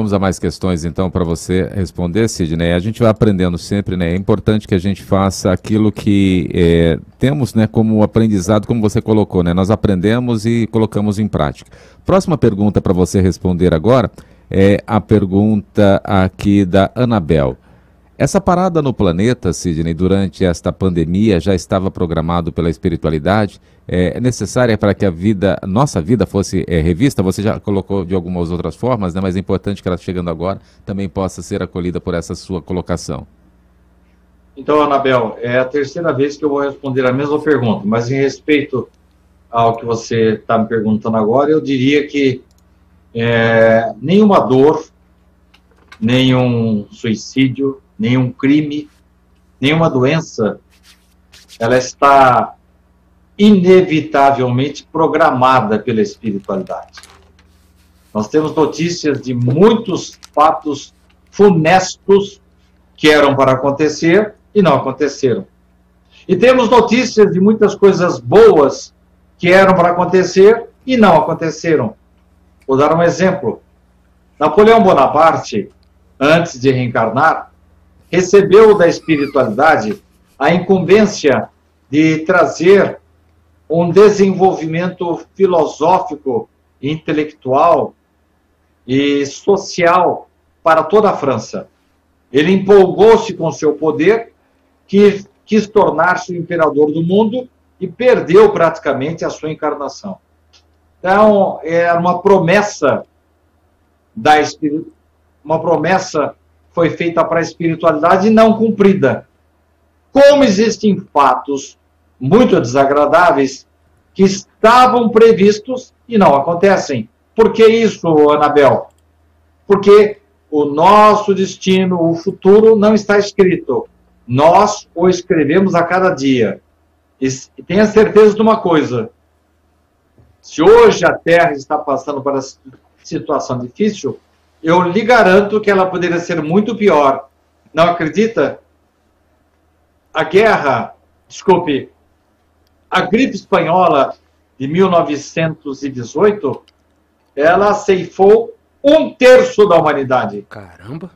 Vamos a mais questões então para você responder, Sidney. A gente vai aprendendo sempre, né? É importante que a gente faça aquilo que é, temos, né, como aprendizado, como você colocou, né? Nós aprendemos e colocamos em prática. Próxima pergunta para você responder agora é a pergunta aqui da Anabel. Essa parada no planeta, Sidney, durante esta pandemia, já estava programado pela espiritualidade? É necessária para que a vida, nossa vida fosse é, revista? Você já colocou de algumas outras formas, né? mas é importante que ela chegando agora também possa ser acolhida por essa sua colocação. Então, Anabel, é a terceira vez que eu vou responder a mesma pergunta, mas em respeito ao que você está me perguntando agora, eu diria que é, nenhuma dor, nenhum suicídio, nenhum crime, nenhuma doença, ela está inevitavelmente programada pela espiritualidade. Nós temos notícias de muitos fatos funestos que eram para acontecer e não aconteceram. E temos notícias de muitas coisas boas que eram para acontecer e não aconteceram. Vou dar um exemplo. Napoleão Bonaparte, antes de reencarnar, recebeu da espiritualidade a incumbência de trazer um desenvolvimento filosófico, intelectual e social para toda a França. Ele empolgou-se com seu poder, quis, tornar-se o imperador do mundo e perdeu praticamente a sua encarnação. Então, era uma promessa da uma promessa foi feita para a espiritualidade e não cumprida. Como existem fatos muito desagradáveis que estavam previstos e não acontecem. Por que isso, Anabel? Porque o nosso destino, o futuro, não está escrito. Nós o escrevemos a cada dia. E tenha certeza de uma coisa: se hoje a Terra está passando por uma situação difícil, eu lhe garanto que ela poderia ser muito pior. Não acredita? A guerra, desculpe, a gripe espanhola de 1918, ela ceifou um terço da humanidade. Caramba!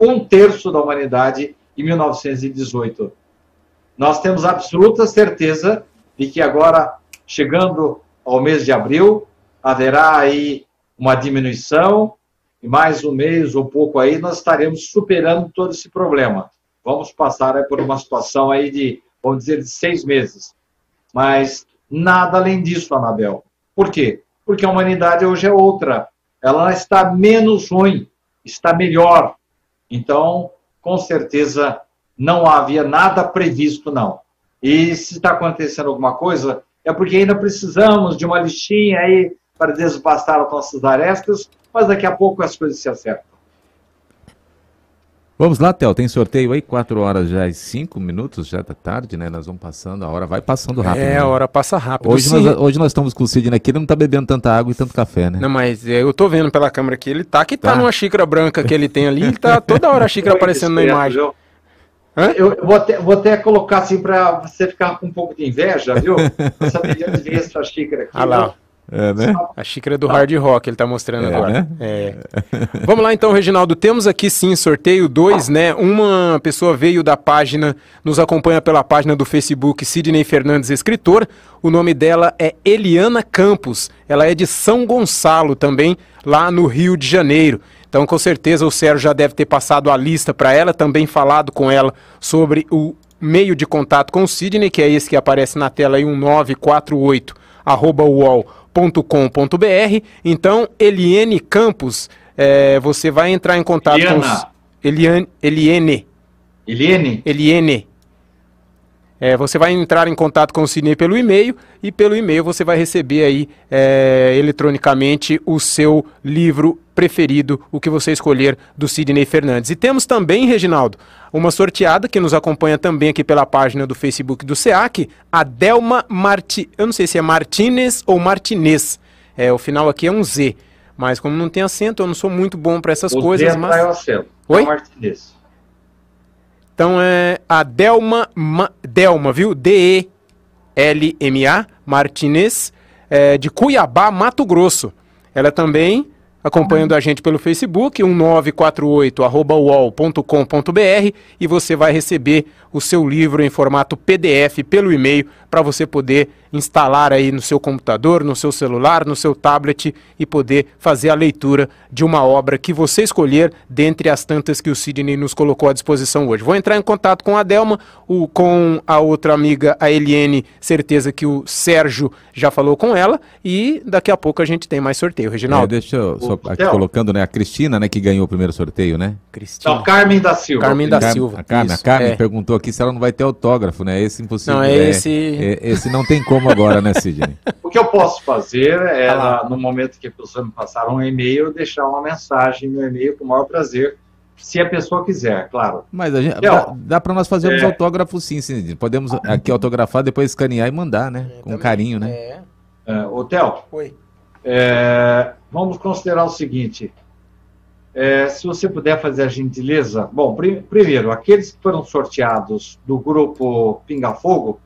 Um terço da humanidade em 1918. Nós temos absoluta certeza de que agora, chegando ao mês de abril, haverá aí uma diminuição e mais um mês ou pouco aí, nós estaremos superando todo esse problema. Vamos passar por uma situação aí de, vamos dizer, de seis meses. Mas nada além disso, Anabel. Por quê? Porque a humanidade hoje é outra. Ela está menos ruim, está melhor. Então, com certeza, não havia nada previsto, não. E se está acontecendo alguma coisa, é porque ainda precisamos de uma listinha aí para desbastar as nossas arestas mas daqui a pouco as coisas se acertam. Vamos lá, Theo, tem sorteio aí, 4 horas já e 5 minutos já da tarde, né? Nós vamos passando, a hora vai passando rápido. É, né? a hora passa rápido. Hoje nós, hoje nós estamos com o Sidney aqui, ele não tá bebendo tanta água e tanto café, né? Não, mas eu tô vendo pela câmera que ele tá, que tá, tá numa xícara branca que ele tem ali, ele tá toda hora a xícara aparecendo na imagem. Eu, eu vou, até, vou até colocar assim para você ficar com um pouco de inveja, viu? Essa medida de ver essa xícara aqui. Ah lá. É, né? A xícara do hard rock ele está mostrando é, agora. Né? É. Vamos lá então, Reginaldo. Temos aqui sim sorteio 2, né? Uma pessoa veio da página, nos acompanha pela página do Facebook Sidney Fernandes Escritor. O nome dela é Eliana Campos. Ela é de São Gonçalo também, lá no Rio de Janeiro. Então, com certeza, o Sérgio já deve ter passado a lista para ela, também falado com ela sobre o meio de contato com o Sidney, que é esse que aparece na tela aí, 1948 arroba UOL com.br Então, Eliene Campos, é, você vai entrar em contato Eliana. com os... Eliane, Eliene. Eliene? Eliene. É, você vai entrar em contato com o Sidney pelo e-mail e pelo e-mail você vai receber aí é, eletronicamente o seu livro preferido, o que você escolher do Sidney Fernandes. E temos também, Reginaldo, uma sorteada que nos acompanha também aqui pela página do Facebook do SEAC, a Delma Marti... Eu não sei se é Martinez ou Martinez. É, o final aqui é um Z. Mas como não tem acento, eu não sou muito bom para essas o coisas. Z mas... é o acento. Oi? É Martinez. Então é a Delma, Ma, Delma, viu? D-E-L-M-A, Martinez, é, de Cuiabá, Mato Grosso. Ela também acompanhando a gente pelo Facebook, 1948.uol.com.br e você vai receber o seu livro em formato PDF pelo e-mail para você poder instalar aí no seu computador, no seu celular, no seu tablet e poder fazer a leitura de uma obra que você escolher dentre as tantas que o Sidney nos colocou à disposição hoje. Vou entrar em contato com a Delma, o, com a outra amiga, a Eliane, certeza que o Sérgio já falou com ela e daqui a pouco a gente tem mais sorteio. Reginaldo. É, deixa eu só aqui colocando, né, a Cristina, né, que ganhou o primeiro sorteio, né? Cristina. Não, Carmen da Silva. Carmen da Silva. A Carmen, a Carmen é. perguntou aqui se ela não vai ter autógrafo, né? Esse impossível. Não, é, é esse. É, esse não tem como agora, né, Sidney? o que eu posso fazer é, ah, no momento que a pessoa me passar um e-mail, deixar uma mensagem no e-mail com o maior prazer, se a pessoa quiser, claro. Mas a gente, dá, dá para nós fazermos é, autógrafo sim, Sidney. Podemos aqui autografar, depois escanear e mandar, né? É, com também. carinho, né? É. É, ô, Theo, Oi. É, vamos considerar o seguinte. É, se você puder fazer a gentileza. Bom, prim primeiro, aqueles que foram sorteados do grupo Pinga Fogo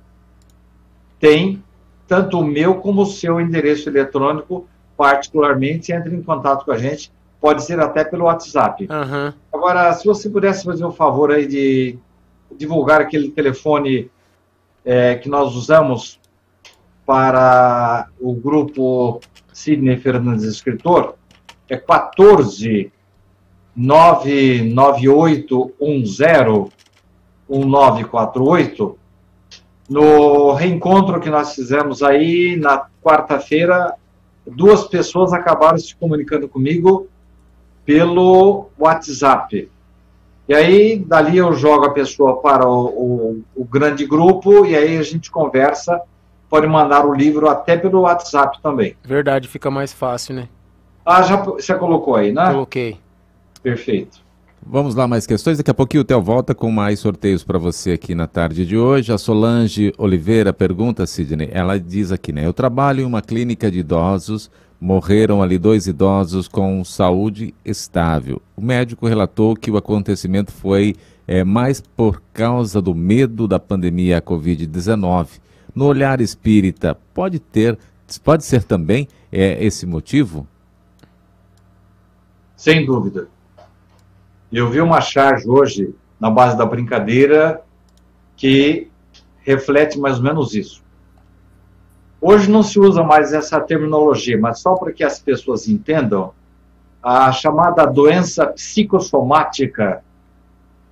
têm tanto o meu como o seu endereço eletrônico, particularmente, entre em contato com a gente. Pode ser até pelo WhatsApp. Uhum. Agora, se você pudesse fazer um favor aí de divulgar aquele telefone é, que nós usamos para o grupo Sidney Fernandes Escritor, é 14 99810 1948. No reencontro que nós fizemos aí na quarta-feira, duas pessoas acabaram se comunicando comigo pelo WhatsApp. E aí, dali eu jogo a pessoa para o, o, o grande grupo e aí a gente conversa. Pode mandar o livro até pelo WhatsApp também. Verdade, fica mais fácil, né? Ah, já, já colocou aí, né? Coloquei. Perfeito. Vamos lá, mais questões. Daqui a pouquinho o Theo volta com mais sorteios para você aqui na tarde de hoje. A Solange Oliveira pergunta, Sidney, ela diz aqui, né? Eu trabalho em uma clínica de idosos, morreram ali dois idosos com saúde estável. O médico relatou que o acontecimento foi é, mais por causa do medo da pandemia Covid-19. No olhar espírita, pode ter, pode ser também é, esse motivo? Sem dúvida. Eu vi uma charge hoje, na base da brincadeira, que reflete mais ou menos isso. Hoje não se usa mais essa terminologia, mas só para que as pessoas entendam, a chamada doença psicossomática,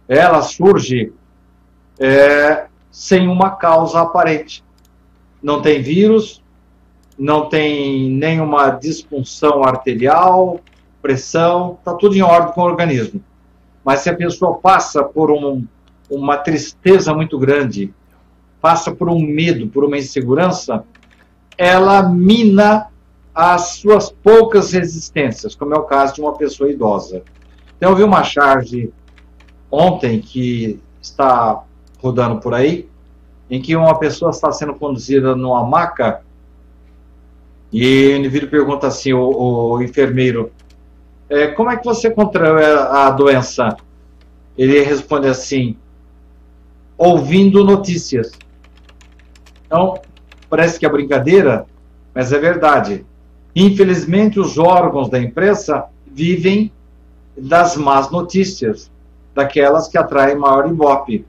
ela surge é, sem uma causa aparente. Não tem vírus, não tem nenhuma disfunção arterial, pressão, está tudo em ordem com o organismo. Mas se a pessoa passa por um, uma tristeza muito grande, passa por um medo, por uma insegurança, ela mina as suas poucas resistências, como é o caso de uma pessoa idosa. Então, eu vi uma charge ontem que está rodando por aí, em que uma pessoa está sendo conduzida numa maca e o indivíduo pergunta assim, o, o enfermeiro, é, como é que você contraiu a doença? Ele responde assim, ouvindo notícias. Então, parece que é brincadeira, mas é verdade. Infelizmente, os órgãos da imprensa vivem das más notícias, daquelas que atraem maior ibope.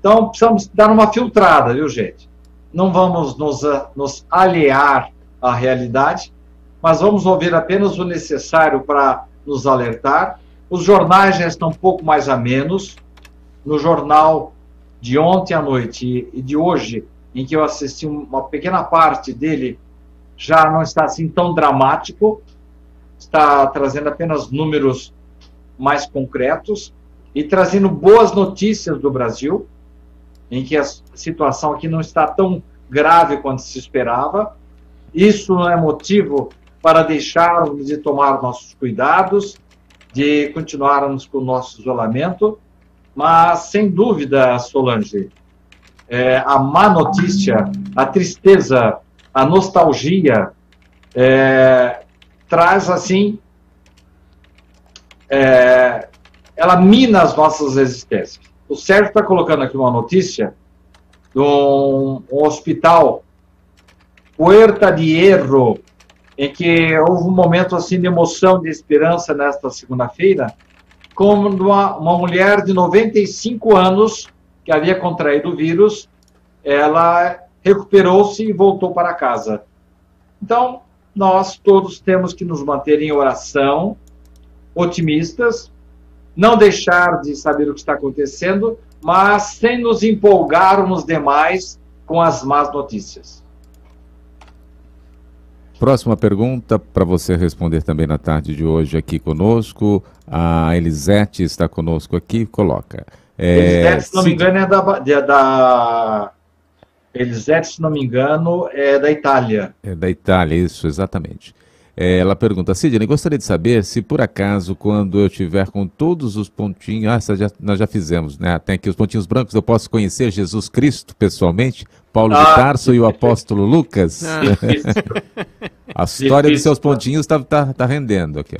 Então, precisamos dar uma filtrada, viu, gente? Não vamos nos, nos aliar à realidade, mas vamos ouvir apenas o necessário para nos alertar. Os jornais já estão um pouco mais a menos. No jornal de ontem à noite e de hoje, em que eu assisti uma pequena parte dele, já não está assim tão dramático, está trazendo apenas números mais concretos e trazendo boas notícias do Brasil, em que a situação aqui não está tão grave quanto se esperava. Isso não é motivo para deixarmos de tomar nossos cuidados, de continuarmos com o nosso isolamento, mas sem dúvida, Solange, é, a má notícia, a tristeza, a nostalgia é, traz assim, é, ela mina as nossas existências. O Sérgio está colocando aqui uma notícia de um, um hospital Puerta de Hierro, em que houve um momento assim de emoção, de esperança nesta segunda-feira, como uma, uma mulher de 95 anos que havia contraído o vírus, ela recuperou-se e voltou para casa. Então, nós todos temos que nos manter em oração, otimistas, não deixar de saber o que está acontecendo, mas sem nos empolgarmos demais com as más notícias. Próxima pergunta para você responder também na tarde de hoje aqui conosco. A Elisete está conosco aqui, coloca. É, Elisete, se não me engano, é da, é da Elisete, se não me engano, é da Itália. É da Itália, isso, exatamente. É, ela pergunta, Sidney, gostaria de saber se por acaso, quando eu tiver com todos os pontinhos, ah, essa já, nós já fizemos, né? Tem aqui os pontinhos brancos, eu posso conhecer Jesus Cristo pessoalmente? Paulo ah, de Tarso e o apóstolo Lucas? Ah. A história difícil, dos seus pontinhos está tá, tá rendendo aqui.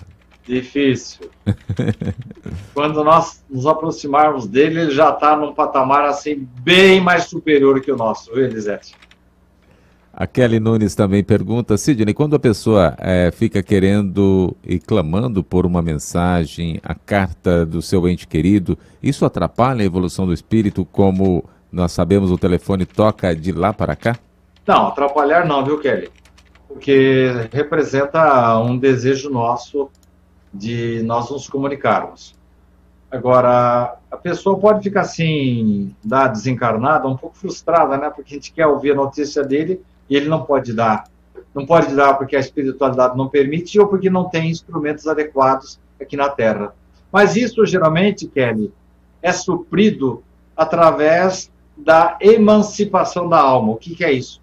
Difícil. Quando nós nos aproximarmos dele, ele já está num patamar assim bem mais superior que o nosso, viu, Elisete? A Kelly Nunes também pergunta, Sidney, quando a pessoa é, fica querendo e clamando por uma mensagem, a carta do seu ente querido, isso atrapalha a evolução do espírito, como nós sabemos o telefone toca de lá para cá? Não, atrapalhar não, viu, Kelly? Porque representa um desejo nosso de nós nos comunicarmos. Agora, a pessoa pode ficar assim, da desencarnada, um pouco frustrada, né? Porque a gente quer ouvir a notícia dele e ele não pode dar. Não pode dar porque a espiritualidade não permite ou porque não tem instrumentos adequados aqui na Terra. Mas isso, geralmente, Kelly, é suprido através da emancipação da alma. O que, que é isso?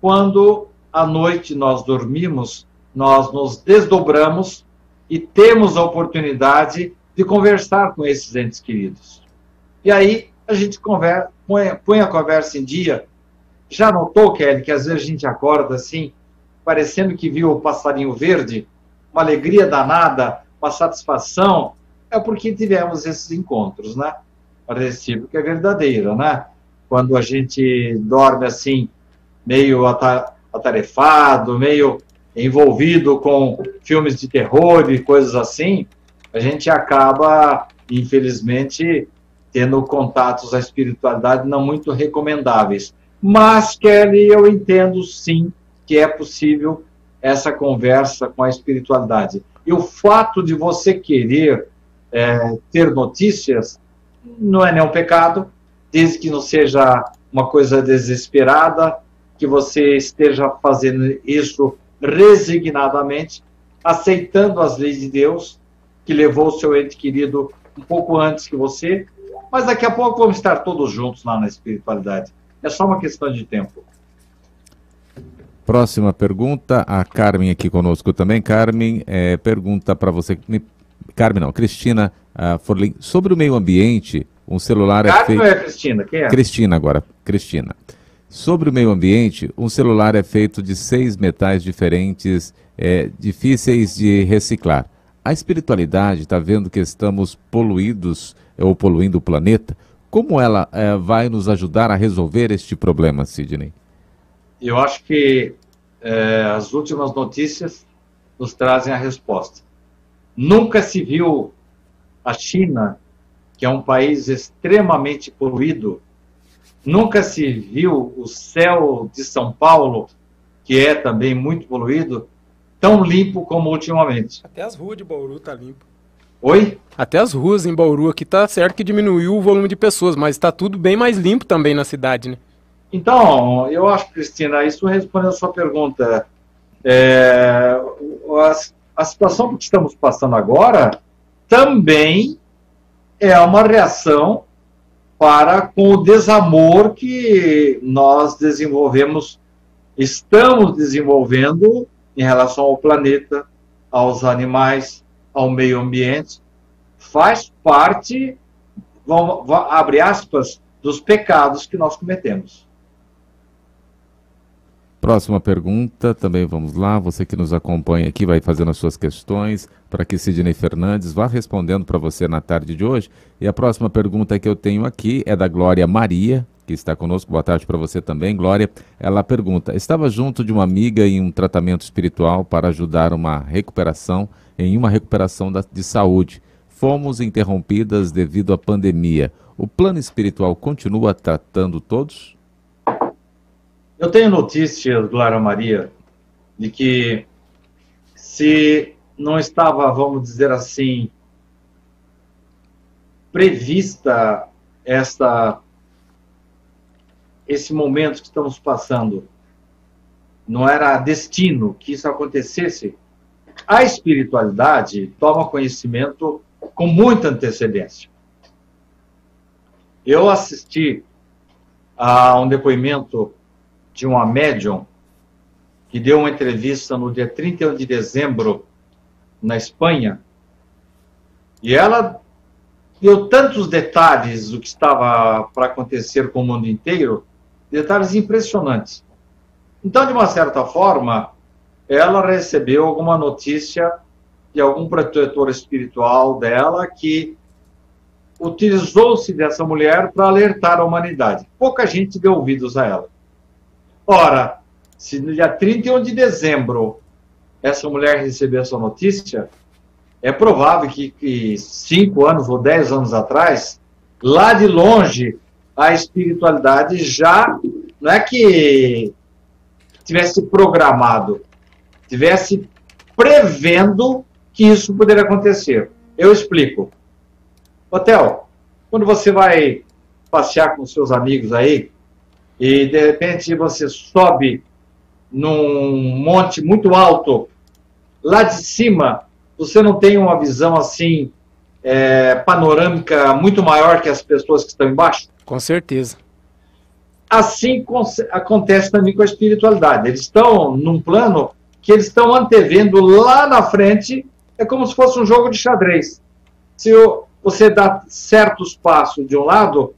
Quando à noite nós dormimos, nós nos desdobramos e temos a oportunidade de conversar com esses entes queridos. E aí a gente conversa, põe, põe a conversa em dia já notou, Kelly, que às vezes a gente acorda assim, parecendo que viu o passarinho verde, uma alegria danada, uma satisfação? É porque tivemos esses encontros, né? A recíproca é verdadeira, né? Quando a gente dorme assim, meio atarefado, meio envolvido com filmes de terror e coisas assim, a gente acaba, infelizmente, tendo contatos à espiritualidade não muito recomendáveis. Mas, Kelly, eu entendo sim que é possível essa conversa com a espiritualidade. E o fato de você querer é, ter notícias não é nenhum pecado, desde que não seja uma coisa desesperada, que você esteja fazendo isso resignadamente, aceitando as leis de Deus, que levou o seu ente querido um pouco antes que você, mas daqui a pouco vamos estar todos juntos lá na espiritualidade. É só uma questão de tempo. Próxima pergunta, a Carmen aqui conosco também. Carmen, é, pergunta para você, Carmen não, Cristina uh, Forlin, sobre o meio ambiente, um celular Carmen é feito... ou é Cristina? Quem é? Cristina agora, Cristina. Sobre o meio ambiente, um celular é feito de seis metais diferentes, é, difíceis de reciclar. A espiritualidade está vendo que estamos poluídos ou poluindo o planeta. Como ela é, vai nos ajudar a resolver este problema, Sidney? Eu acho que é, as últimas notícias nos trazem a resposta. Nunca se viu a China, que é um país extremamente poluído, nunca se viu o céu de São Paulo, que é também muito poluído, tão limpo como ultimamente. Até as ruas de Bauru tá limpo. Oi? Até as ruas em Bauru aqui tá certo que diminuiu o volume de pessoas, mas está tudo bem mais limpo também na cidade, né? Então, eu acho, Cristina, isso respondendo a sua pergunta. É, a, a situação que estamos passando agora também é uma reação para com o desamor que nós desenvolvemos, estamos desenvolvendo em relação ao planeta, aos animais, ao meio ambiente, faz parte, abre aspas, dos pecados que nós cometemos. Próxima pergunta, também vamos lá. Você que nos acompanha aqui vai fazendo as suas questões para que Sidney Fernandes vá respondendo para você na tarde de hoje. E a próxima pergunta que eu tenho aqui é da Glória Maria. Que está conosco. Boa tarde para você também, Glória. Ela pergunta: estava junto de uma amiga em um tratamento espiritual para ajudar uma recuperação, em uma recuperação da, de saúde. Fomos interrompidas devido à pandemia. O plano espiritual continua tratando todos? Eu tenho notícias, Glória Maria, de que se não estava, vamos dizer assim, prevista esta esse momento que estamos passando, não era destino que isso acontecesse, a espiritualidade toma conhecimento com muita antecedência. Eu assisti a um depoimento de uma médium que deu uma entrevista no dia 31 de dezembro na Espanha, e ela deu tantos detalhes do que estava para acontecer com o mundo inteiro, detalhes impressionantes. Então, de uma certa forma, ela recebeu alguma notícia de algum protetor espiritual dela que utilizou-se dessa mulher para alertar a humanidade. Pouca gente deu ouvidos a ela. Ora, se no dia 31 de dezembro essa mulher recebeu essa notícia, é provável que, que cinco anos ou dez anos atrás, lá de longe, a espiritualidade já não é que tivesse programado, tivesse prevendo que isso poderia acontecer. Eu explico. Hotel, quando você vai passear com seus amigos aí e de repente você sobe num monte muito alto, lá de cima você não tem uma visão assim é, panorâmica muito maior que as pessoas que estão embaixo? Com certeza. Assim acontece também com a espiritualidade. Eles estão num plano que eles estão antevendo lá na frente, é como se fosse um jogo de xadrez. Se você dá certos passos de um lado,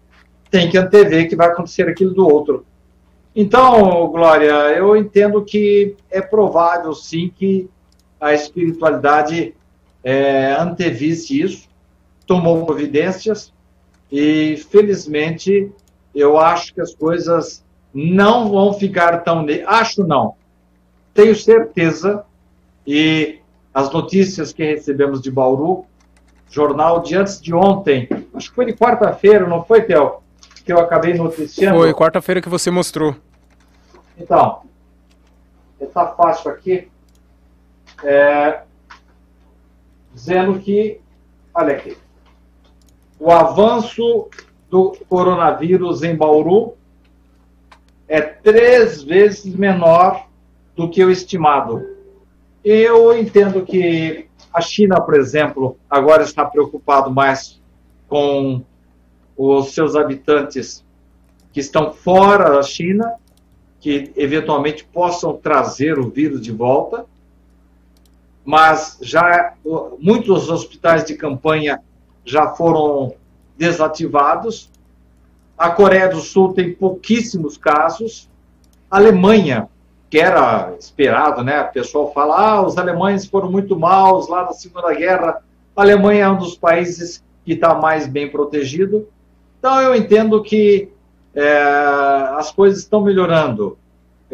tem que antever que vai acontecer aquilo do outro. Então, Glória, eu entendo que é provável sim que a espiritualidade é, antevisse isso, tomou providências e, felizmente, eu acho que as coisas não vão ficar tão. Acho não. Tenho certeza, e as notícias que recebemos de Bauru, jornal de antes de ontem, acho que foi de quarta-feira, não foi, Theo? Que eu acabei noticiando. Foi, quarta-feira que você mostrou. Então, está fácil aqui, é, dizendo que, olha aqui, o avanço do coronavírus em Bauru é três vezes menor do que o estimado. Eu entendo que a China, por exemplo, agora está preocupado mais com os seus habitantes que estão fora da China, que eventualmente possam trazer o vírus de volta mas já muitos hospitais de campanha já foram desativados. A Coreia do Sul tem pouquíssimos casos. A Alemanha, que era esperado, né? O pessoal fala, ah, os alemães foram muito maus lá na Segunda Guerra. A Alemanha é um dos países que está mais bem protegido. Então, eu entendo que é, as coisas estão melhorando.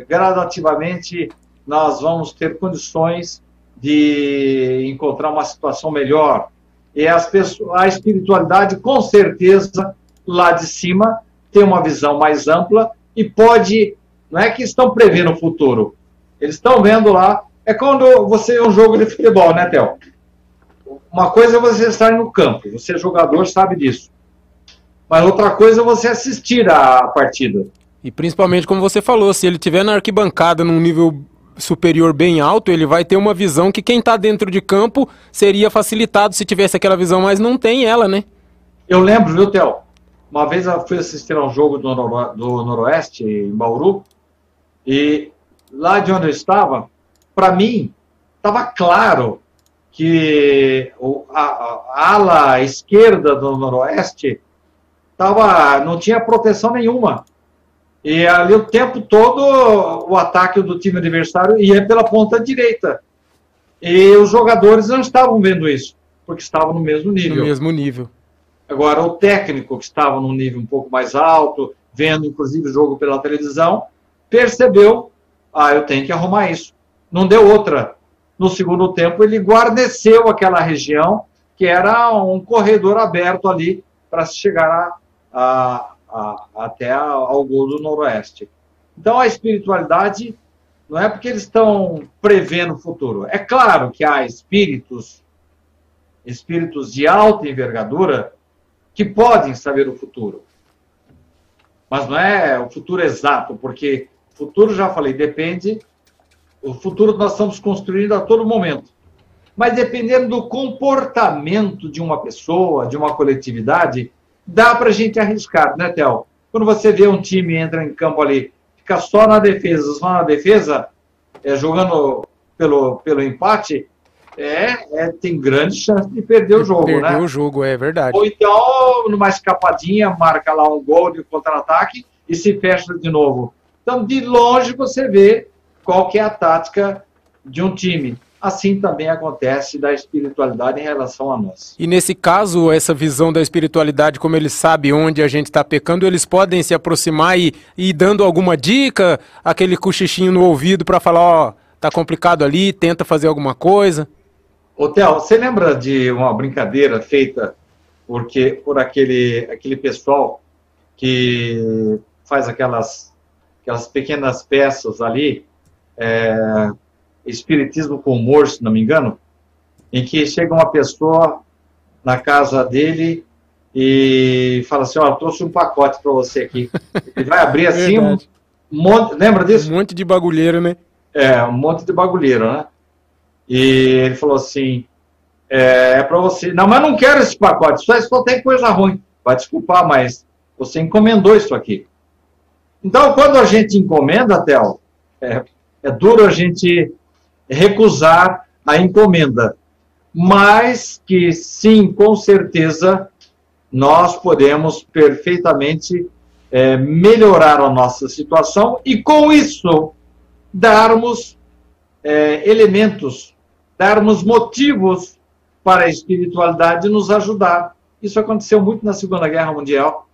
Gradativamente, nós vamos ter condições de encontrar uma situação melhor. E as pessoas, a espiritualidade, com certeza, lá de cima, tem uma visão mais ampla e pode. Não é que estão prevendo o futuro, eles estão vendo lá. É quando você é um jogo de futebol, né, Theo? Uma coisa é você estar no campo, você é jogador, sabe disso. Mas outra coisa é você assistir a partida. E principalmente, como você falou, se ele tiver na arquibancada num nível superior bem alto, ele vai ter uma visão que quem está dentro de campo seria facilitado se tivesse aquela visão, mas não tem ela, né? Eu lembro, viu, Theo? Uma vez eu fui assistir a um jogo do, Noro do Noroeste, em Bauru, e lá de onde eu estava, para mim, estava claro que a, ala esquerda do Noroeste tava, não tinha proteção nenhuma. E ali o tempo todo o ataque do time adversário ia pela ponta direita. E os jogadores não estavam vendo isso, porque estavam no mesmo nível. No mesmo nível. Agora, o técnico que estava num nível um pouco mais alto, vendo inclusive o jogo pela televisão, percebeu, ah, eu tenho que arrumar isso. Não deu outra. No segundo tempo, ele guarneceu aquela região, que era um corredor aberto ali para se chegar a, a, a, até ao gol do Noroeste. Então, a espiritualidade não é porque eles estão prevendo o futuro. É claro que há espíritos, espíritos de alta envergadura, que podem saber o futuro. Mas não é o futuro exato, porque o futuro, já falei, depende. O futuro nós estamos construindo a todo momento. Mas dependendo do comportamento de uma pessoa, de uma coletividade, dá para a gente arriscar, né, Théo? Quando você vê um time entra em campo ali, fica só na defesa, só na defesa, é, jogando pelo, pelo empate, é, é, tem grande chance de perder o jogo, perder né? Perder o jogo, é verdade. Ou então, numa escapadinha, marca lá um gol de contra-ataque e se fecha de novo. Então, de longe, você vê qual que é a tática de um time. Assim também acontece da espiritualidade em relação a nós. E nesse caso, essa visão da espiritualidade, como eles sabem onde a gente está pecando, eles podem se aproximar e ir dando alguma dica, aquele cochichinho no ouvido para falar, ó, oh, tá complicado ali, tenta fazer alguma coisa. Hotel, você lembra de uma brincadeira feita porque por aquele aquele pessoal que faz aquelas aquelas pequenas peças ali, é, espiritismo com humor, se não me engano, em que chega uma pessoa na casa dele e fala assim, ó, oh, trouxe um pacote para você aqui. Ele vai abrir assim um monte, lembra disso? Um monte de bagulheiro, né? É, um monte de bagulheiro, né? E ele falou assim: é, é para você. Não, mas não quero esse pacote, só, só tem coisa ruim. Vai desculpar, mas você encomendou isso aqui. Então, quando a gente encomenda, Theo, é, é duro a gente recusar a encomenda. Mas que sim, com certeza, nós podemos perfeitamente é, melhorar a nossa situação e, com isso, darmos é, elementos, darmos motivos para a espiritualidade nos ajudar. Isso aconteceu muito na Segunda Guerra Mundial.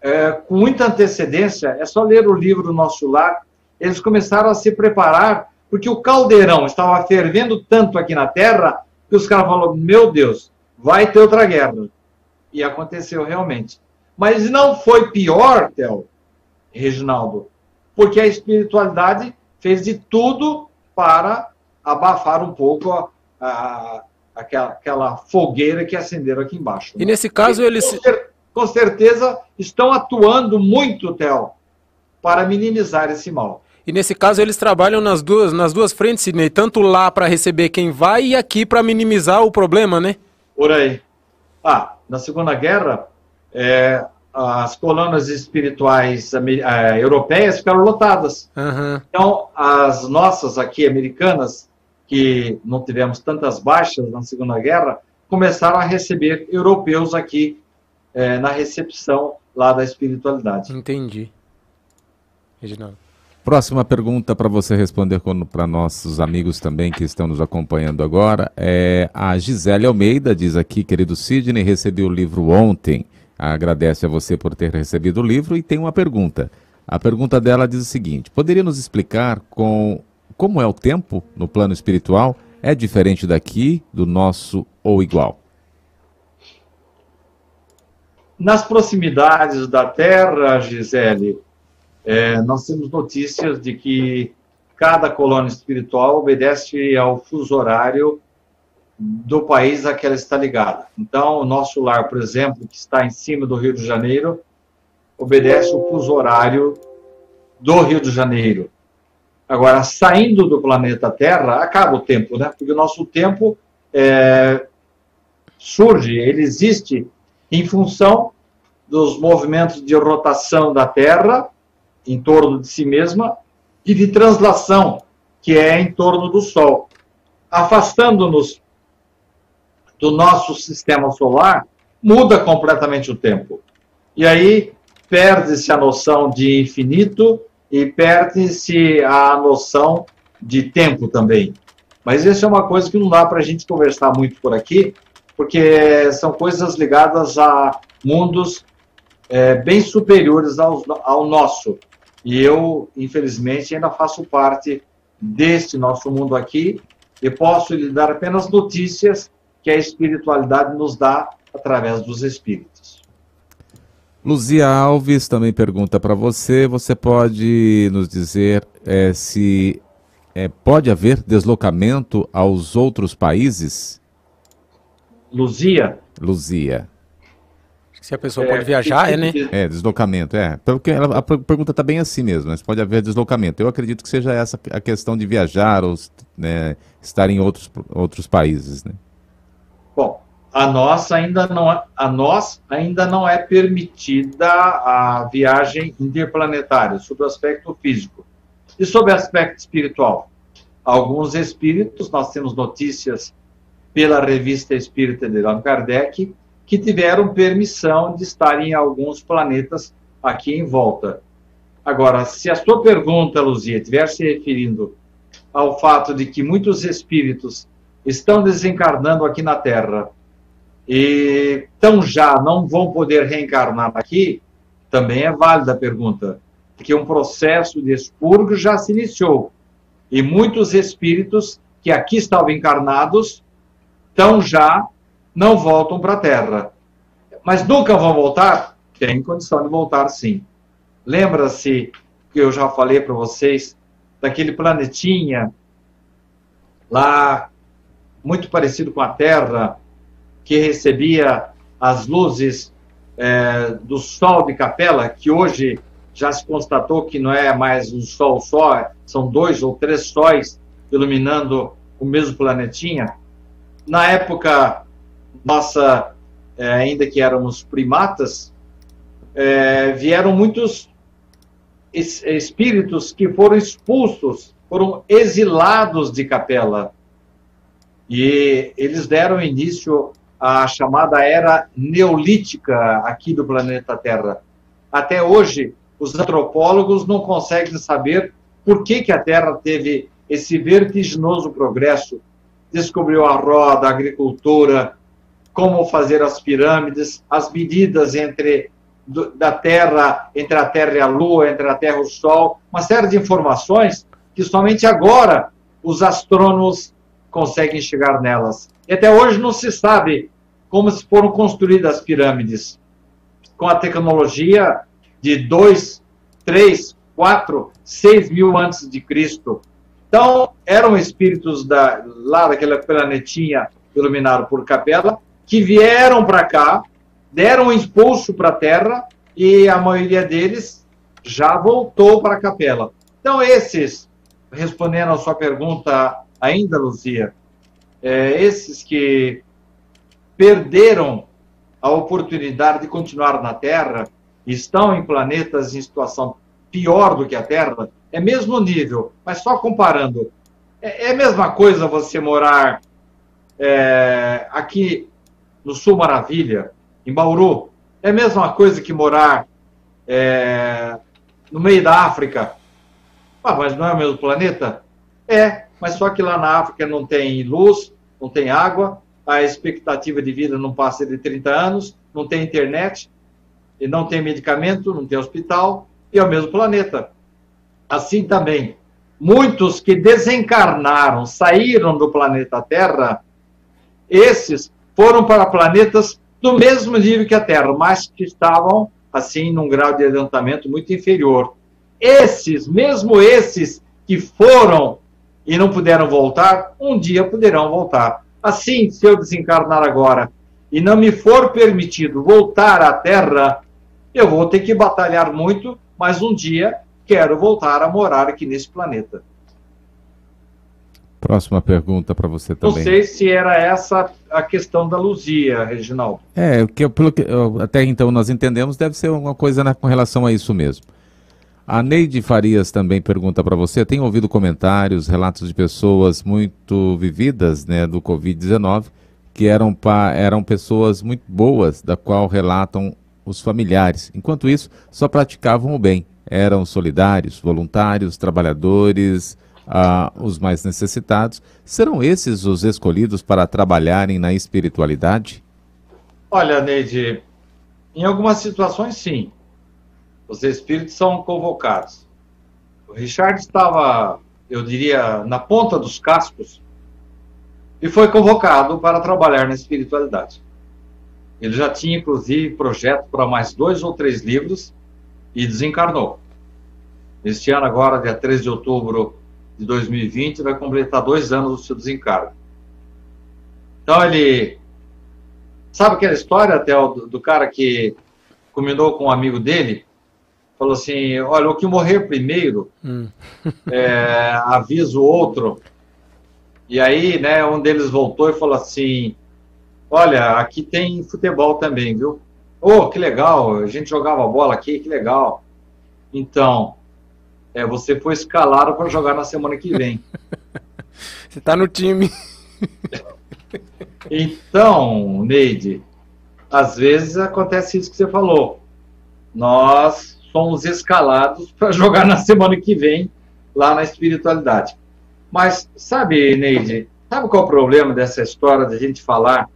É, com muita antecedência, é só ler o livro Nosso Lar, eles começaram a se preparar, porque o caldeirão estava fervendo tanto aqui na Terra, que os caras falaram, meu Deus, vai ter outra guerra. E aconteceu realmente. Mas não foi pior, Theo, Reginaldo, porque a espiritualidade fez de tudo para abafar um pouco a, a, aquela, aquela, fogueira que acenderam aqui embaixo. E nesse caso eles... Com, cer com certeza estão atuando muito, Theo, para minimizar esse mal. E nesse caso eles trabalham nas duas, nas duas frentes, Sidney, tanto lá para receber quem vai e aqui para minimizar o problema, né? Por aí. Ah, na Segunda Guerra, é, as colunas espirituais uh, europeias ficaram lotadas. Uhum. Então, as nossas aqui americanas, que não tivemos tantas baixas na Segunda Guerra, começaram a receber europeus aqui uh, na recepção lá da espiritualidade. Entendi. Reginaldo. Próxima pergunta para você responder para nossos amigos também que estão nos acompanhando agora é a Gisele Almeida, diz aqui, querido Sidney, recebi o livro ontem agradece a você por ter recebido o livro e tem uma pergunta. A pergunta dela diz o seguinte: poderia nos explicar com como é o tempo no plano espiritual? É diferente daqui, do nosso ou igual? Nas proximidades da Terra, Gisele, é, nós temos notícias de que cada colônia espiritual obedece ao fuso horário do país a que ela está ligada. Então, o nosso lar, por exemplo, que está em cima do Rio de Janeiro, obedece o fuso horário do Rio de Janeiro. Agora, saindo do planeta Terra, acaba o tempo, né? Porque o nosso tempo é, surge, ele existe em função dos movimentos de rotação da Terra em torno de si mesma e de translação, que é em torno do Sol. Afastando-nos do nosso sistema solar, muda completamente o tempo. E aí perde-se a noção de infinito e perde-se a noção de tempo também. Mas isso é uma coisa que não dá para a gente conversar muito por aqui, porque são coisas ligadas a mundos é, bem superiores ao, ao nosso. E eu, infelizmente, ainda faço parte deste nosso mundo aqui e posso lhe dar apenas notícias que a espiritualidade nos dá através dos espíritos. Luzia Alves também pergunta para você: você pode nos dizer é, se é, pode haver deslocamento aos outros países? Luzia? Luzia. Se a pessoa é, pode viajar, é, né? É, deslocamento, é. Porque ela, a pergunta está bem assim mesmo, mas pode haver deslocamento. Eu acredito que seja essa a questão de viajar ou né, estar em outros, outros países, né? Bom, a nossa ainda não é, a nós ainda não é permitida a viagem interplanetária sob o aspecto físico e sob o aspecto espiritual. Alguns espíritos, nós temos notícias pela revista Espírita de Allan Kardec que tiveram permissão de estar em alguns planetas aqui em volta. Agora, se a sua pergunta, Luzia, estiver se referindo ao fato de que muitos espíritos estão desencarnando aqui na Terra e tão já não vão poder reencarnar aqui, também é válida a pergunta, porque um processo de expurgo já se iniciou e muitos espíritos que aqui estavam encarnados tão já não voltam para a Terra. Mas nunca vão voltar? Tem condição de voltar sim. Lembra-se que eu já falei para vocês daquele planetinha lá muito parecido com a Terra, que recebia as luzes é, do Sol de Capela, que hoje já se constatou que não é mais um Sol só, são dois ou três sóis iluminando o mesmo planetinha. Na época nossa, é, ainda que éramos primatas, é, vieram muitos espíritos que foram expulsos, foram exilados de Capela. E eles deram início à chamada era neolítica aqui do planeta Terra. Até hoje, os antropólogos não conseguem saber por que, que a Terra teve esse vertiginoso progresso. Descobriu a roda, a agricultura, como fazer as pirâmides, as medidas entre da Terra, entre a Terra e a Lua, entre a Terra e o Sol, uma série de informações que somente agora os astrônomos conseguem chegar nelas. E até hoje não se sabe como se foram construídas as pirâmides. Com a tecnologia de 2, 3, 4, 6 mil antes de Cristo. Então, eram espíritos da, lá daquela planetinha iluminado por Capela, que vieram para cá, deram um expulso para a Terra e a maioria deles já voltou para a Capela. Então, esses, respondendo a sua pergunta ainda, Luzia, é, esses que perderam a oportunidade de continuar na Terra, estão em planetas em situação pior do que a Terra, é mesmo nível, mas só comparando. É, é a mesma coisa você morar é, aqui no Sul Maravilha, em Bauru. É a mesma coisa que morar é, no meio da África. Ah, mas não é o mesmo planeta? É, mas só que lá na África não tem luz, não tem água, a expectativa de vida não passa de 30 anos, não tem internet, e não tem medicamento, não tem hospital, e é o mesmo planeta. Assim também, muitos que desencarnaram, saíram do planeta Terra, esses foram para planetas do mesmo nível que a Terra, mas que estavam, assim, num grau de adiantamento muito inferior. Esses, mesmo esses que foram e não puderam voltar, um dia poderão voltar. Assim, se eu desencarnar agora e não me for permitido voltar à Terra, eu vou ter que batalhar muito, mas um dia quero voltar a morar aqui nesse planeta. Próxima pergunta para você também. Não sei se era essa a questão da Luzia, Reginaldo. É, que, pelo que até então nós entendemos, deve ser alguma coisa né, com relação a isso mesmo. A Neide Farias também pergunta para você: tem ouvido comentários, relatos de pessoas muito vividas né, do Covid-19, que eram, pa, eram pessoas muito boas, da qual relatam os familiares. Enquanto isso, só praticavam o bem. Eram solidários, voluntários, trabalhadores, ah, os mais necessitados. Serão esses os escolhidos para trabalharem na espiritualidade? Olha, Neide, Em algumas situações, sim. Os espíritos são convocados. O Richard estava, eu diria, na ponta dos cascos e foi convocado para trabalhar na espiritualidade. Ele já tinha, inclusive, projeto para mais dois ou três livros e desencarnou. Este ano, agora, dia 13 de outubro de 2020, vai completar dois anos do seu desencargo. Então, ele. Sabe aquela história, até do, do cara que combinou com um amigo dele? Falou assim: olha, o que morrer primeiro, hum. é, avisa o outro. E aí, né, um deles voltou e falou assim: olha, aqui tem futebol também, viu? Oh, que legal, a gente jogava bola aqui, que legal. Então, é, você foi escalado para jogar na semana que vem. você está no time. então, Neide, às vezes acontece isso que você falou. Nós somos escalados para jogar na semana que vem lá na espiritualidade. Mas, sabe, Neide, sabe qual é o problema dessa história de a gente falar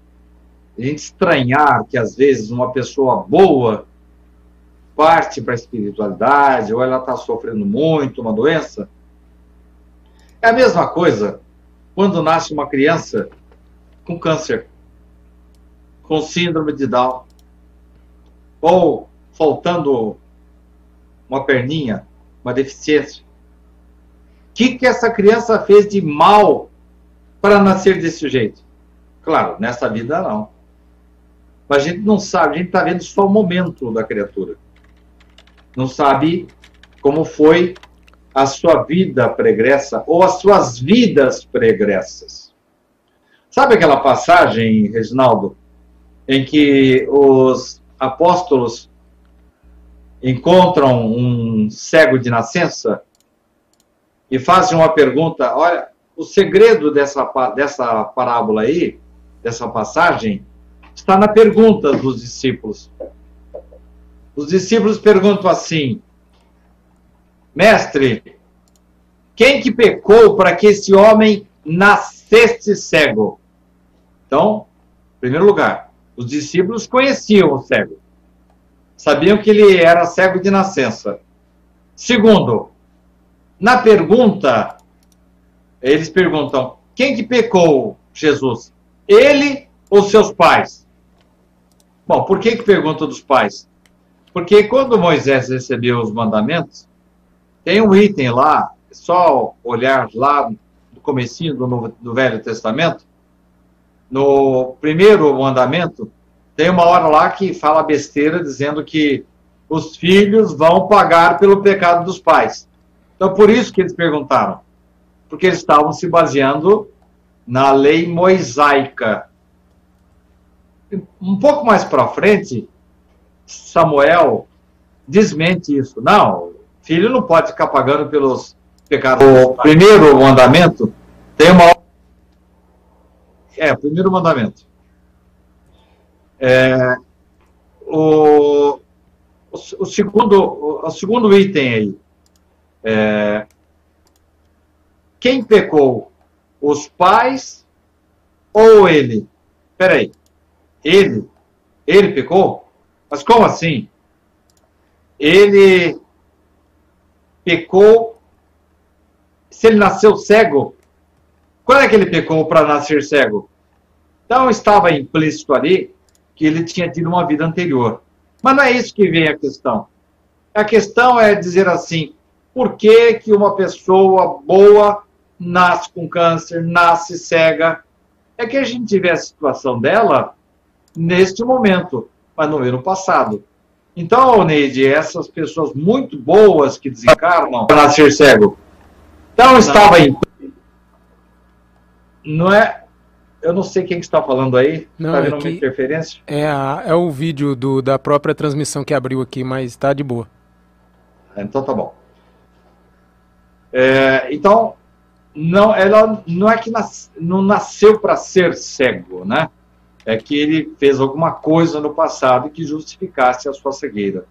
a gente estranhar que às vezes uma pessoa boa parte para a espiritualidade, ou ela está sofrendo muito, uma doença. É a mesma coisa quando nasce uma criança com câncer, com síndrome de Down, ou faltando uma perninha, uma deficiência. O que, que essa criança fez de mal para nascer desse jeito? Claro, nessa vida não. Mas a gente não sabe, a gente está vendo só o momento da criatura. Não sabe como foi a sua vida pregressa ou as suas vidas pregressas. Sabe aquela passagem, Reginaldo, em que os apóstolos encontram um cego de nascença e fazem uma pergunta: olha, o segredo dessa, dessa parábola aí, dessa passagem, está na pergunta dos discípulos. Os discípulos perguntam assim: Mestre, quem que pecou para que esse homem nascesse cego? Então, em primeiro lugar, os discípulos conheciam o cego. Sabiam que ele era cego de nascença. Segundo, na pergunta, eles perguntam: quem que pecou, Jesus? Ele ou seus pais? Bom, por que, que pergunta dos pais? Porque quando Moisés recebeu os mandamentos, tem um item lá, só olhar lá no comecinho do, do Velho Testamento, no primeiro mandamento, tem uma hora lá que fala besteira dizendo que os filhos vão pagar pelo pecado dos pais. Então, por isso que eles perguntaram. Porque eles estavam se baseando na lei mosaica, um pouco mais para frente, Samuel desmente isso. Não, filho não pode ficar pagando pelos pecados. O primeiro mandamento tem uma. É, o primeiro mandamento. É, o, o, o, segundo, o, o, segundo item aí. É, quem pecou? Os pais ou ele? Peraí. Ele, ele pecou? Mas como assim? Ele pecou se ele nasceu cego? Quando é que ele pecou para nascer cego? Então estava implícito ali que ele tinha tido uma vida anterior. Mas não é isso que vem a questão. A questão é dizer assim: por que, que uma pessoa boa nasce com câncer, nasce cega? É que a gente vê a situação dela neste momento, mas no ano passado. Então, Neide, essas pessoas muito boas que desencarnam para nascer cego, então estava em. Não é. Eu não sei quem que está falando aí. Não, está vendo é uma interferência? É, a, é o vídeo do, da própria transmissão que abriu aqui, mas está de boa. Então tá bom. É, então, não, ela não é que nas, não nasceu para ser cego, né? É que ele fez alguma coisa no passado que justificasse a sua cegueira.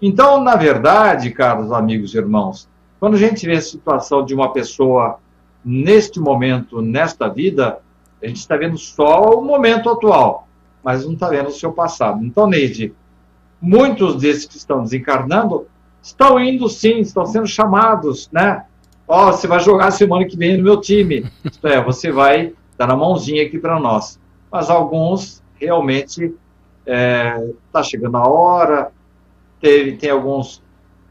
Então, na verdade, caros amigos e irmãos, quando a gente vê a situação de uma pessoa neste momento, nesta vida, a gente está vendo só o momento atual, mas não está vendo o seu passado. Então, Neide, muitos desses que estão desencarnando estão indo sim, estão sendo chamados, né? Ó, oh, você vai jogar semana que vem no meu time. Isto é, você vai dar na mãozinha aqui para nós. Mas alguns realmente está é, tá chegando a hora, teve, tem alguns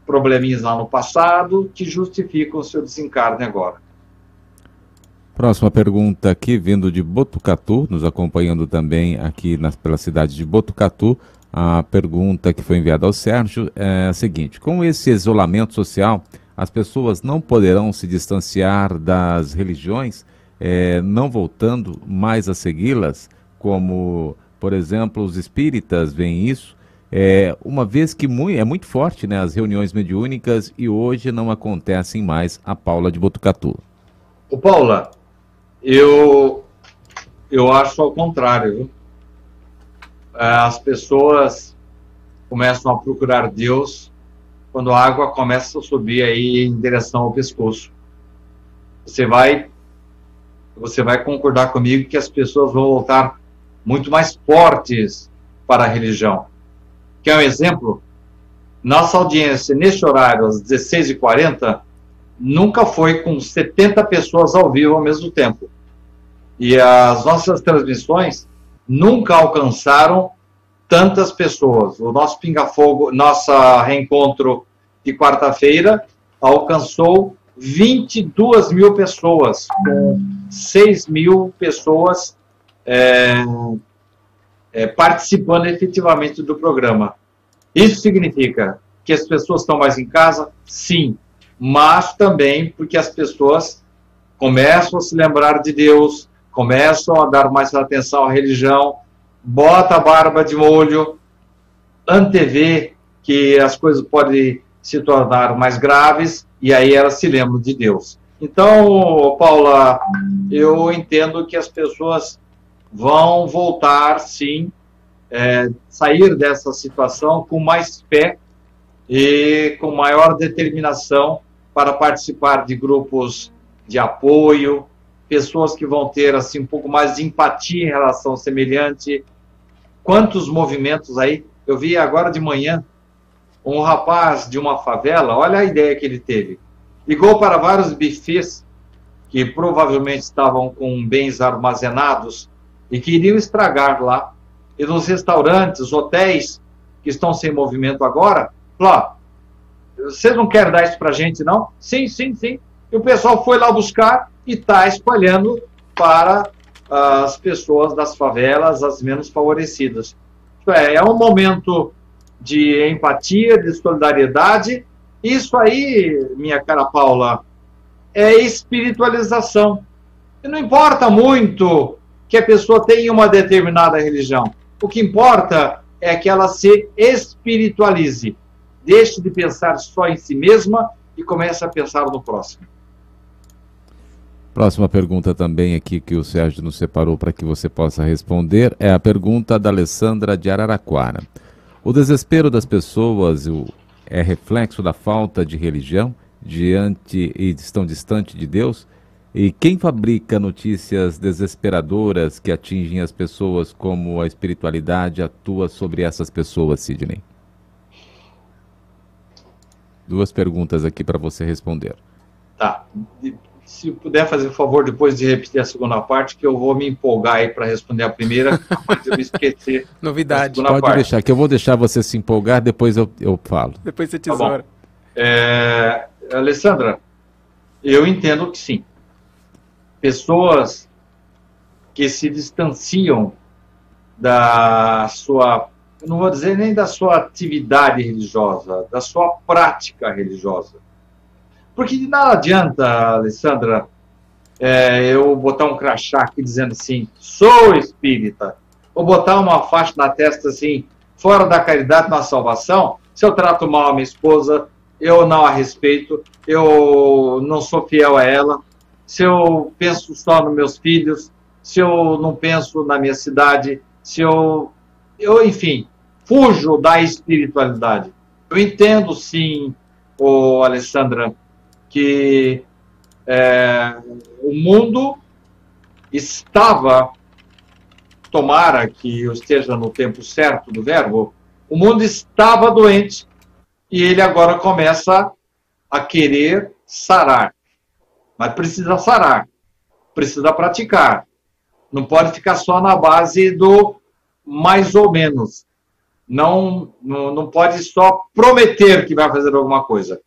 probleminhas lá no passado que justificam o seu desencarne agora. Próxima pergunta aqui, vindo de Botucatu, nos acompanhando também aqui na, pela cidade de Botucatu. A pergunta que foi enviada ao Sérgio é a seguinte: com esse isolamento social, as pessoas não poderão se distanciar das religiões, é, não voltando mais a segui-las, como, por exemplo, os espíritas veem isso, é, uma vez que é muito forte né, as reuniões mediúnicas e hoje não acontecem mais a Paula de Botucatu. O Paula, eu, eu acho ao contrário. É, as pessoas começam a procurar Deus quando a água começa a subir aí em direção ao pescoço. Você vai você vai concordar comigo que as pessoas vão voltar muito mais fortes para a religião. Quer um exemplo? Nossa audiência neste horário, às 16h40, nunca foi com 70 pessoas ao vivo ao mesmo tempo. E as nossas transmissões nunca alcançaram tantas pessoas. O nosso Pinga Fogo, nossa reencontro de quarta-feira, alcançou 22 mil pessoas, com 6 mil pessoas é, é, participando efetivamente do programa. Isso significa que as pessoas estão mais em casa? Sim, mas também porque as pessoas começam a se lembrar de Deus, começam a dar mais atenção à religião, bota a barba de molho, antevê que as coisas podem se tornar mais graves e aí elas se lembram de Deus. Então, Paula, eu entendo que as pessoas vão voltar, sim, é, sair dessa situação com mais fé e com maior determinação para participar de grupos de apoio, pessoas que vão ter assim um pouco mais de empatia em relação semelhante. Quantos movimentos aí? Eu vi agora de manhã um rapaz de uma favela, olha a ideia que ele teve. Ligou para vários bufês que provavelmente estavam com bens armazenados e que iriam estragar lá. E nos restaurantes, hotéis que estão sem movimento agora, lá, vocês não querem dar isso para a gente, não? Sim, sim, sim. E o pessoal foi lá buscar e está espalhando para as pessoas das favelas, as menos favorecidas. É, é um momento de empatia, de solidariedade. Isso aí, minha cara Paula, é espiritualização. E não importa muito que a pessoa tenha uma determinada religião. O que importa é que ela se espiritualize. Deixe de pensar só em si mesma e comece a pensar no próximo. Próxima pergunta também aqui que o Sérgio nos separou para que você possa responder é a pergunta da Alessandra de Araraquara. O desespero das pessoas é reflexo da falta de religião diante e estão distante de Deus? E quem fabrica notícias desesperadoras que atingem as pessoas como a espiritualidade atua sobre essas pessoas, Sidney? Duas perguntas aqui para você responder. Tá se puder fazer o favor depois de repetir a segunda parte, que eu vou me empolgar aí para responder a primeira, mas eu esquecer. Novidade. Pode parte. deixar, que eu vou deixar você se empolgar, depois eu, eu falo. Depois você tá tesoura. Tá é, Alessandra, eu entendo que sim. Pessoas que se distanciam da sua, não vou dizer nem da sua atividade religiosa, da sua prática religiosa porque nada adianta, Alessandra, é, eu botar um crachá aqui dizendo assim, sou espírita, ou botar uma faixa na testa assim, fora da caridade na salvação, se eu trato mal a minha esposa, eu não a respeito, eu não sou fiel a ela, se eu penso só nos meus filhos, se eu não penso na minha cidade, se eu, eu enfim, fujo da espiritualidade. Eu entendo sim, o Alessandra, que é, o mundo estava, tomara que eu esteja no tempo certo do verbo, O mundo estava doente e ele agora começa a querer sarar. Mas precisa sarar, precisa praticar. Não pode ficar só na base do mais ou menos. Não, não, não pode só prometer que vai fazer alguma coisa.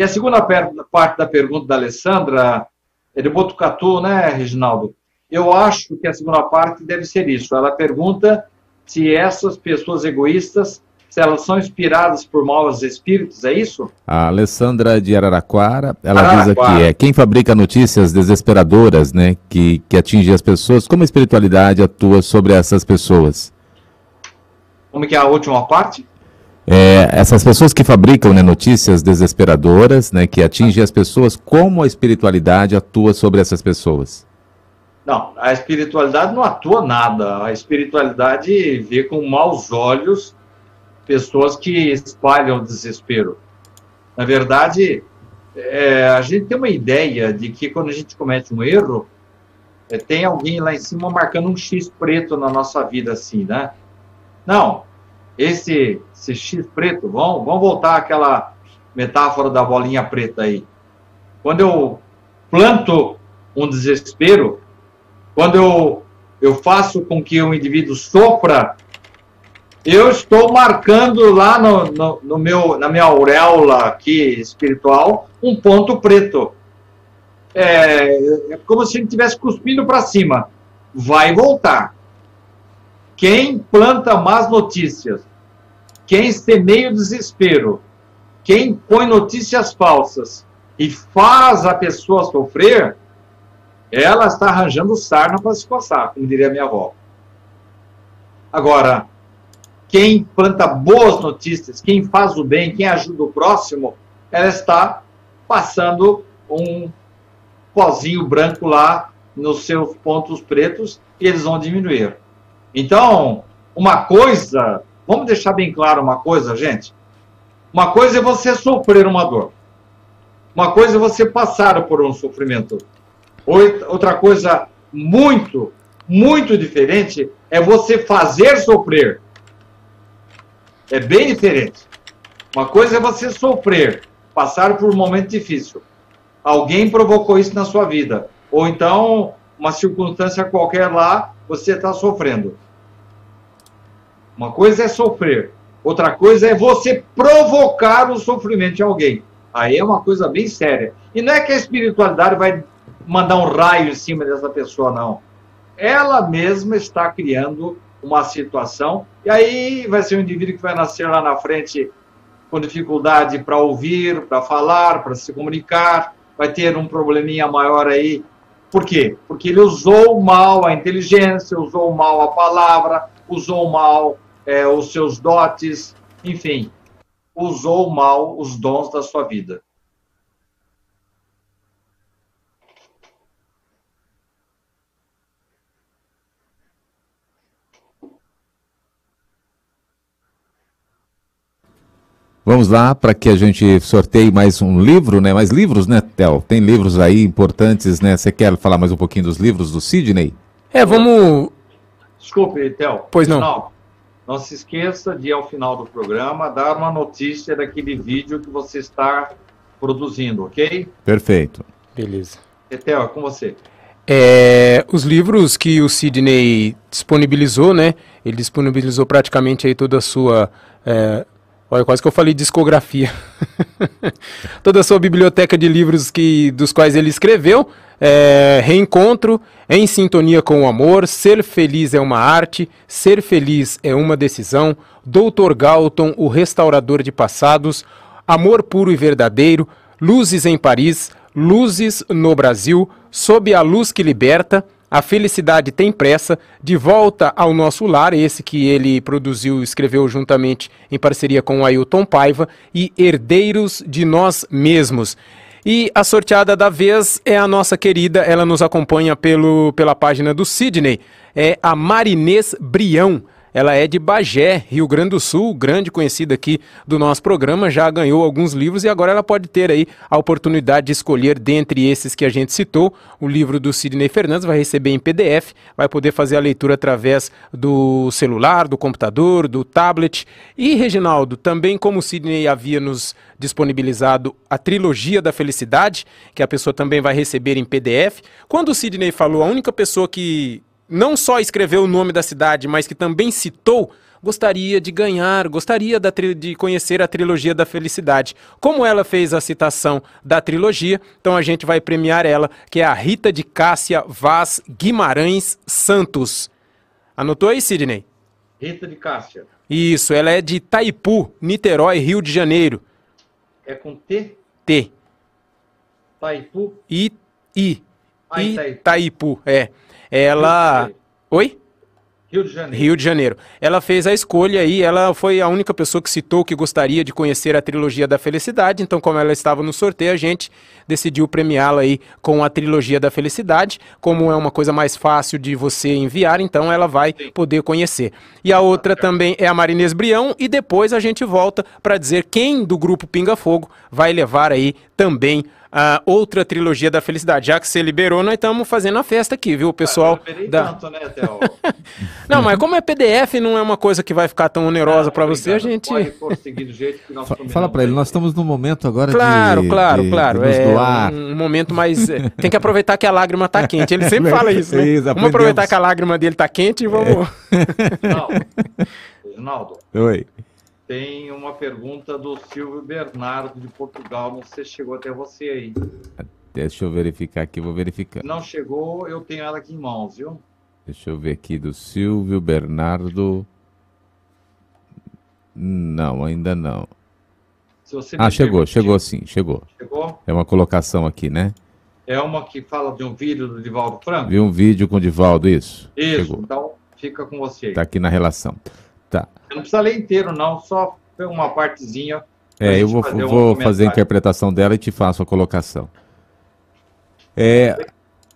E a segunda parte da pergunta da Alessandra, é de Botucatu, né, Reginaldo? Eu acho que a segunda parte deve ser isso. Ela pergunta se essas pessoas egoístas, se elas são inspiradas por maus espíritos, é isso? A Alessandra de Araraquara, ela Araraquara. diz aqui, é quem fabrica notícias desesperadoras, né, que, que atingem as pessoas, como a espiritualidade atua sobre essas pessoas? Como que é a última parte? É, essas pessoas que fabricam né, notícias desesperadoras, né, que atingem as pessoas, como a espiritualidade atua sobre essas pessoas? Não, a espiritualidade não atua nada. A espiritualidade vê com maus olhos pessoas que espalham desespero. Na verdade, é, a gente tem uma ideia de que quando a gente comete um erro, é, tem alguém lá em cima marcando um X preto na nossa vida, assim, né? Não, esse, esse X preto, vamos, vamos voltar àquela metáfora da bolinha preta aí. Quando eu planto um desespero, quando eu, eu faço com que o indivíduo sofra, eu estou marcando lá no, no, no meu, na minha auréola aqui espiritual um ponto preto. É, é como se ele estivesse cuspindo para cima. Vai voltar. Quem planta más notícias quem semeia o desespero, quem põe notícias falsas e faz a pessoa sofrer, ela está arranjando sarna para se coçar, como diria minha avó. Agora, quem planta boas notícias, quem faz o bem, quem ajuda o próximo, ela está passando um pozinho branco lá nos seus pontos pretos e eles vão diminuir. Então, uma coisa Vamos deixar bem claro uma coisa, gente? Uma coisa é você sofrer uma dor. Uma coisa é você passar por um sofrimento. Outra coisa muito, muito diferente é você fazer sofrer. É bem diferente. Uma coisa é você sofrer, passar por um momento difícil. Alguém provocou isso na sua vida. Ou então, uma circunstância qualquer lá, você está sofrendo. Uma coisa é sofrer, outra coisa é você provocar o sofrimento de alguém. Aí é uma coisa bem séria. E não é que a espiritualidade vai mandar um raio em cima dessa pessoa, não. Ela mesma está criando uma situação, e aí vai ser um indivíduo que vai nascer lá na frente com dificuldade para ouvir, para falar, para se comunicar, vai ter um probleminha maior aí. Por quê? Porque ele usou mal a inteligência, usou mal a palavra, usou mal é, os seus dotes, enfim, usou mal os dons da sua vida. Vamos lá para que a gente sorteie mais um livro, né? Mais livros, né, Theo? Tem livros aí importantes, né? Você quer falar mais um pouquinho dos livros do Sidney? É, vamos. Desculpe, Theo. Pois não. não. Não se esqueça de, ao final do programa, dar uma notícia daquele vídeo que você está produzindo, ok? Perfeito. Beleza. Etel, é com você. É, os livros que o Sidney disponibilizou, né? Ele disponibilizou praticamente aí toda a sua. É, olha, quase que eu falei discografia. toda a sua biblioteca de livros que, dos quais ele escreveu é, reencontro, em sintonia com o amor, ser feliz é uma arte, ser feliz é uma decisão, Dr. Galton, o restaurador de passados, amor puro e verdadeiro, luzes em Paris, luzes no Brasil, sob a luz que liberta, a felicidade tem pressa, de volta ao nosso lar, esse que ele produziu e escreveu juntamente em parceria com o Ailton Paiva, e Herdeiros de Nós Mesmos. E a sorteada da vez é a nossa querida, ela nos acompanha pelo, pela página do Sidney, é a Marinês Brião. Ela é de Bagé, Rio Grande do Sul, grande conhecida aqui do nosso programa, já ganhou alguns livros e agora ela pode ter aí a oportunidade de escolher dentre esses que a gente citou. O livro do Sidney Fernandes vai receber em PDF, vai poder fazer a leitura através do celular, do computador, do tablet. E, Reginaldo, também como o Sidney havia nos disponibilizado a trilogia da felicidade, que a pessoa também vai receber em PDF. Quando o Sidney falou, a única pessoa que não só escreveu o nome da cidade, mas que também citou, gostaria de ganhar, gostaria de conhecer a trilogia da felicidade. Como ela fez a citação da trilogia, então a gente vai premiar ela, que é a Rita de Cássia Vaz Guimarães Santos. Anotou aí, Sidney? Rita de Cássia. Isso, ela é de Itaipu, Niterói, Rio de Janeiro. É com T? T. Itaipu? I, I. Ah, Itaipu. Itaipu, é. Ela. Oi? Rio de Janeiro. Rio de Janeiro. Ela fez a escolha aí, ela foi a única pessoa que citou que gostaria de conhecer a trilogia da felicidade, então como ela estava no sorteio, a gente decidiu premiá-la aí com a trilogia da felicidade, como é uma coisa mais fácil de você enviar, então ela vai Sim. poder conhecer. E a outra também é a Marinês Brião e depois a gente volta para dizer quem do grupo Pinga Fogo vai levar aí também a outra trilogia da felicidade. Já que você liberou, nós estamos fazendo a festa aqui, viu, pessoal? Ah, da... tanto, né, Theo? não, mas como é PDF, não é uma coisa que vai ficar tão onerosa para você, a gente. Fala para ele, nós estamos num momento agora claro, de. Claro, de, claro, claro. É um, um, momento mais. É, tem que aproveitar que a lágrima tá quente. Ele sempre fala isso, né? Isso, vamos aproveitar que a lágrima dele tá quente e vamos. Não, Reginaldo. Oi. Tem uma pergunta do Silvio Bernardo de Portugal. Não sei se chegou até você aí. Deixa eu verificar aqui, vou verificar. Não chegou, eu tenho ela aqui em mãos, viu? Deixa eu ver aqui do Silvio Bernardo. Não, ainda não. ah, chegou, chegou sim, chegou. Chegou? É uma colocação aqui, né? É uma que fala de um vídeo do Divaldo Franco? Vi um vídeo com o Divaldo, isso. Isso, chegou. então fica com você. Está aqui na relação. Tá. Não precisa ler inteiro, não, só uma partezinha. É, eu vou, fazer, vou fazer a interpretação dela e te faço a colocação. É,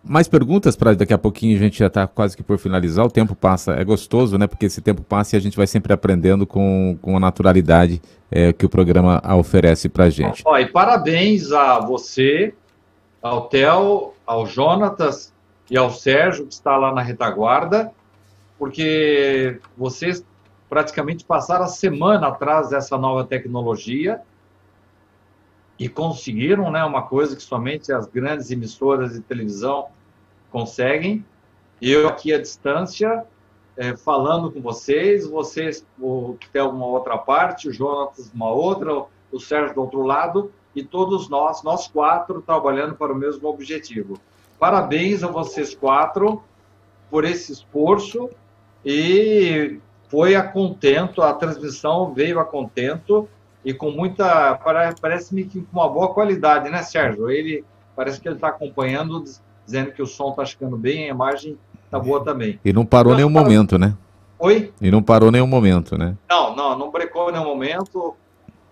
mais perguntas para daqui a pouquinho a gente já está quase que por finalizar. O tempo passa, é gostoso, né? Porque esse tempo passa e a gente vai sempre aprendendo com, com a naturalidade é, que o programa oferece para a gente. Ó, e parabéns a você, ao Theo, ao Jonatas e ao Sérgio, que está lá na retaguarda, porque vocês praticamente passaram a semana atrás dessa nova tecnologia e conseguiram né, uma coisa que somente as grandes emissoras de televisão conseguem. Eu aqui à distância, é, falando com vocês, vocês o, tem alguma outra parte, o Jonas uma outra, o Sérgio do outro lado, e todos nós, nós quatro, trabalhando para o mesmo objetivo. Parabéns a vocês quatro por esse esforço e foi a contento, a transmissão veio a contento e com muita, parece-me que com uma boa qualidade, né, Sérgio? Ele parece que ele está acompanhando, dizendo que o som está ficando bem, a imagem está boa também. E não parou então, nenhum para... momento, né? Oi? E não parou nenhum momento, né? Não, não, não brecou nenhum momento.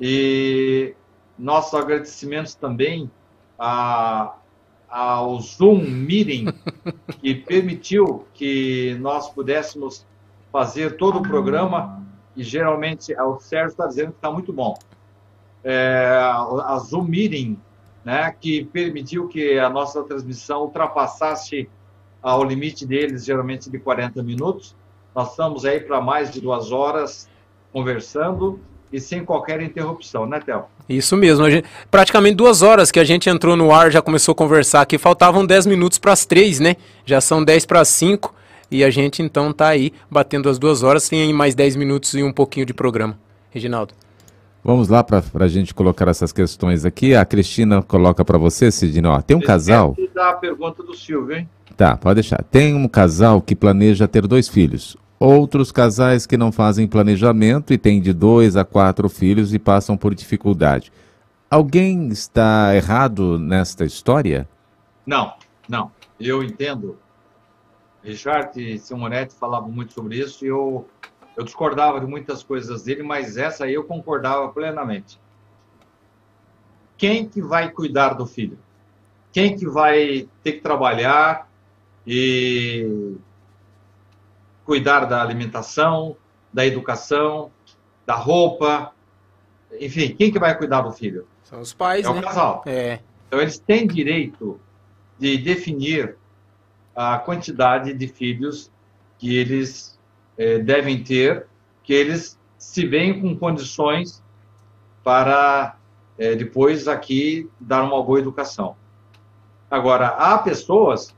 E nossos agradecimentos também a, ao Zoom Meeting, que permitiu que nós pudéssemos fazer todo o programa e geralmente o Sérgio está dizendo que está muito bom. É, a Zoom Meeting, né, que permitiu que a nossa transmissão ultrapassasse ao limite deles, geralmente de 40 minutos. Nós estamos aí para mais de duas horas conversando e sem qualquer interrupção, né, Théo? Isso mesmo. Gente, praticamente duas horas que a gente entrou no ar, já começou a conversar aqui. Faltavam 10 minutos para as três, né? Já são 10 para as 5. E a gente então está aí batendo as duas horas, tem mais 10 minutos e um pouquinho de programa. Reginaldo. Vamos lá para a gente colocar essas questões aqui. A Cristina coloca para você, Sidney. Ó, tem um casal. dar a pergunta do Silvio, hein? Tá, pode deixar. Tem um casal que planeja ter dois filhos. Outros casais que não fazem planejamento e têm de dois a quatro filhos e passam por dificuldade. Alguém está errado nesta história? Não, não. Eu entendo Richard e Simonetti falavam muito sobre isso e eu, eu discordava de muitas coisas dele, mas essa aí eu concordava plenamente. Quem que vai cuidar do filho? Quem que vai ter que trabalhar e cuidar da alimentação, da educação, da roupa, enfim, quem que vai cuidar do filho? São os pais, é né? o casal. É. Então eles têm direito de definir a quantidade de filhos que eles eh, devem ter, que eles se veem com condições para eh, depois aqui dar uma boa educação. Agora, há pessoas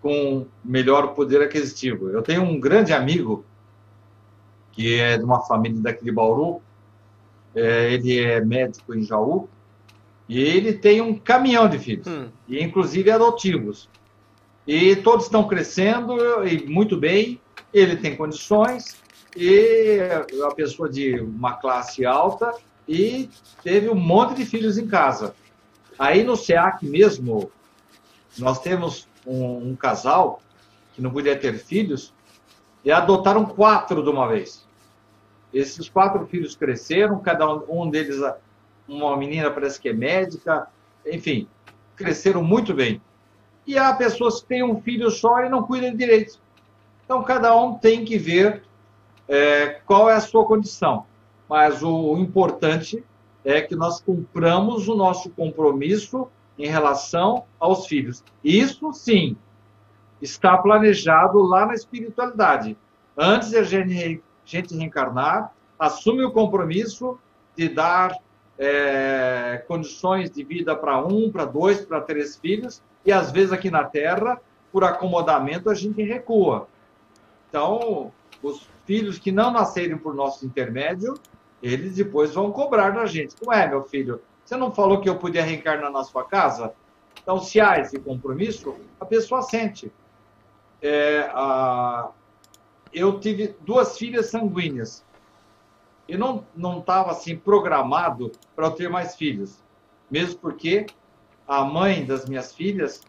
com melhor poder aquisitivo. Eu tenho um grande amigo que é de uma família daqui de Bauru, é, ele é médico em Jaú, e ele tem um caminhão de filhos, hum. e inclusive adotivos. E todos estão crescendo e muito bem, ele tem condições, e é uma pessoa de uma classe alta, e teve um monte de filhos em casa. Aí no SEAC mesmo, nós temos um, um casal que não podia ter filhos, e adotaram quatro de uma vez. Esses quatro filhos cresceram, cada um, um deles, uma menina parece que é médica, enfim, cresceram muito bem. E há pessoas que têm um filho só e não cuidam direito. Então, cada um tem que ver é, qual é a sua condição. Mas o, o importante é que nós cumpramos o nosso compromisso em relação aos filhos. Isso, sim, está planejado lá na espiritualidade. Antes de a gente reencarnar, assume o compromisso de dar é, condições de vida para um, para dois, para três filhos, e às vezes aqui na Terra, por acomodamento, a gente recua. Então, os filhos que não nascerem por nosso intermédio, eles depois vão cobrar da gente. Como é, meu filho? Você não falou que eu podia reencarnar na sua casa? Então, se há esse compromisso, a pessoa sente. É, a, eu tive duas filhas sanguíneas. E não não estava assim programado para eu ter mais filhos, mesmo porque a mãe das minhas filhas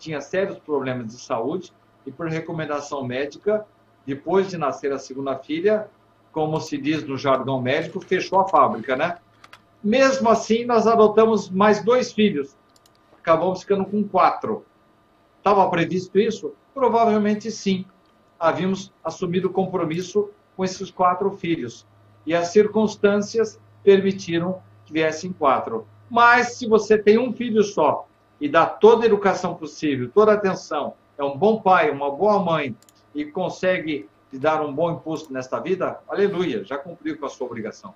tinha sérios problemas de saúde e por recomendação médica, depois de nascer a segunda filha, como se diz no jargão médico, fechou a fábrica, né? Mesmo assim, nós adotamos mais dois filhos. Acabamos ficando com quatro. Estava previsto isso? Provavelmente sim havíamos assumido o compromisso com esses quatro filhos. E as circunstâncias permitiram que viessem quatro. Mas se você tem um filho só e dá toda a educação possível, toda a atenção, é um bom pai, uma boa mãe e consegue dar um bom impulso nesta vida, aleluia, já cumpriu com a sua obrigação.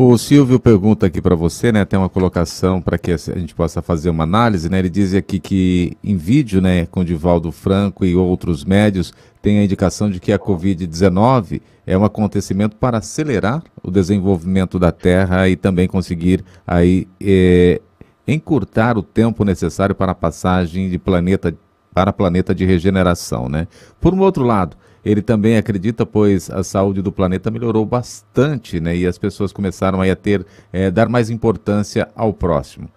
O Silvio pergunta aqui para você, né? Tem uma colocação para que a gente possa fazer uma análise, né? Ele diz aqui que em vídeo, né, com Divaldo Franco e outros médios, tem a indicação de que a Covid-19 é um acontecimento para acelerar o desenvolvimento da Terra e também conseguir aí é, encurtar o tempo necessário para a passagem de planeta para planeta de regeneração, né? Por um outro lado, ele também acredita, pois a saúde do planeta melhorou bastante, né? E as pessoas começaram a ter, é, dar mais importância ao próximo.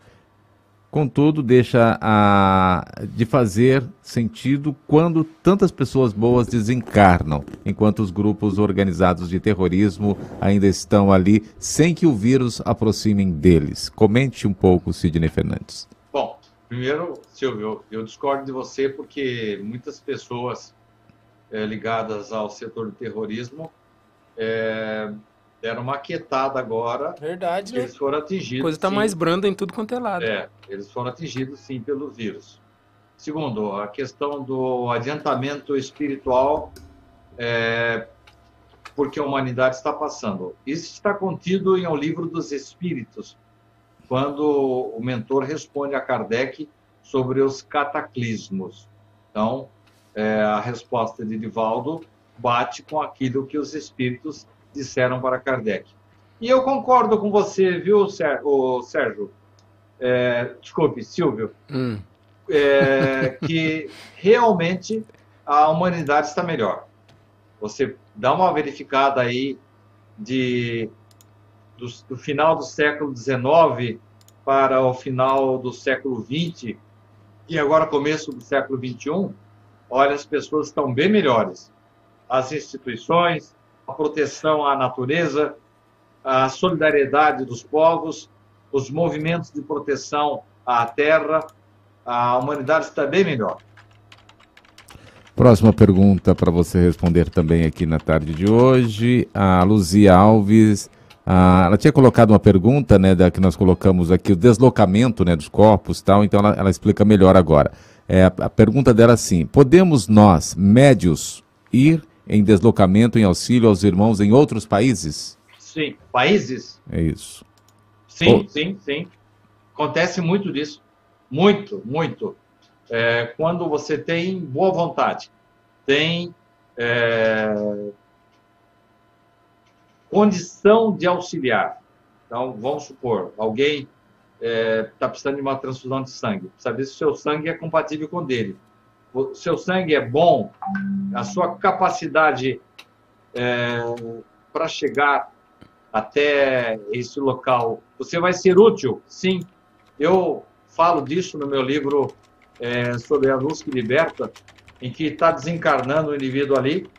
Contudo, deixa a, de fazer sentido quando tantas pessoas boas desencarnam, enquanto os grupos organizados de terrorismo ainda estão ali sem que o vírus aproximem deles. Comente um pouco, Sidney Fernandes. Bom, primeiro, Silvio, eu discordo de você porque muitas pessoas é, ligadas ao setor do terrorismo é, deram uma quietada agora. Verdade, Eles foram atingidos. A coisa está mais branda em tudo quanto é lado. É, eles foram atingidos, sim, pelo vírus. Segundo, a questão do adiantamento espiritual, é, porque a humanidade está passando. Isso está contido em O Livro dos Espíritos, quando o mentor responde a Kardec sobre os cataclismos. Então, é, a resposta de Divaldo bate com aquilo que os espíritos disseram para Kardec. E eu concordo com você, viu, Sérgio? É, desculpe, Silvio. Hum. É, que realmente a humanidade está melhor. Você dá uma verificada aí de, do, do final do século XIX para o final do século XX e agora começo do século XXI, olha, as pessoas estão bem melhores. As instituições, a proteção à natureza, a solidariedade dos povos, os movimentos de proteção à terra, a humanidade está bem melhor. Próxima pergunta para você responder também aqui na tarde de hoje. A Luzia Alves, a, ela tinha colocado uma pergunta, né, da que nós colocamos aqui, o deslocamento, né, dos corpos e tal, então ela, ela explica melhor agora. É, a, a pergunta dela é assim, podemos nós, médios, ir em deslocamento, em auxílio aos irmãos em outros países? Sim, países? É isso. Sim, oh. sim, sim. Acontece muito disso. Muito, muito é, quando você tem boa vontade, tem é, condição de auxiliar. Então, vamos supor, alguém está é, tá precisando de uma transfusão de sangue, saber se o seu sangue é compatível com o dele. O seu sangue é bom, a sua capacidade é, para chegar até esse local, você vai ser útil? Sim. Eu falo disso no meu livro é, sobre a luz que liberta, em que está desencarnando o indivíduo ali,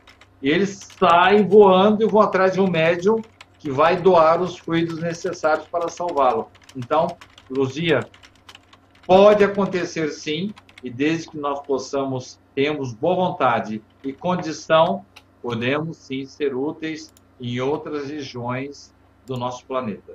e eles saem voando e vão atrás de um médium que vai doar os fluidos necessários para salvá-lo. Então, Luzia, pode acontecer sim, e desde que nós possamos, temos boa vontade e condição, podemos sim ser úteis em outras regiões do nosso planeta.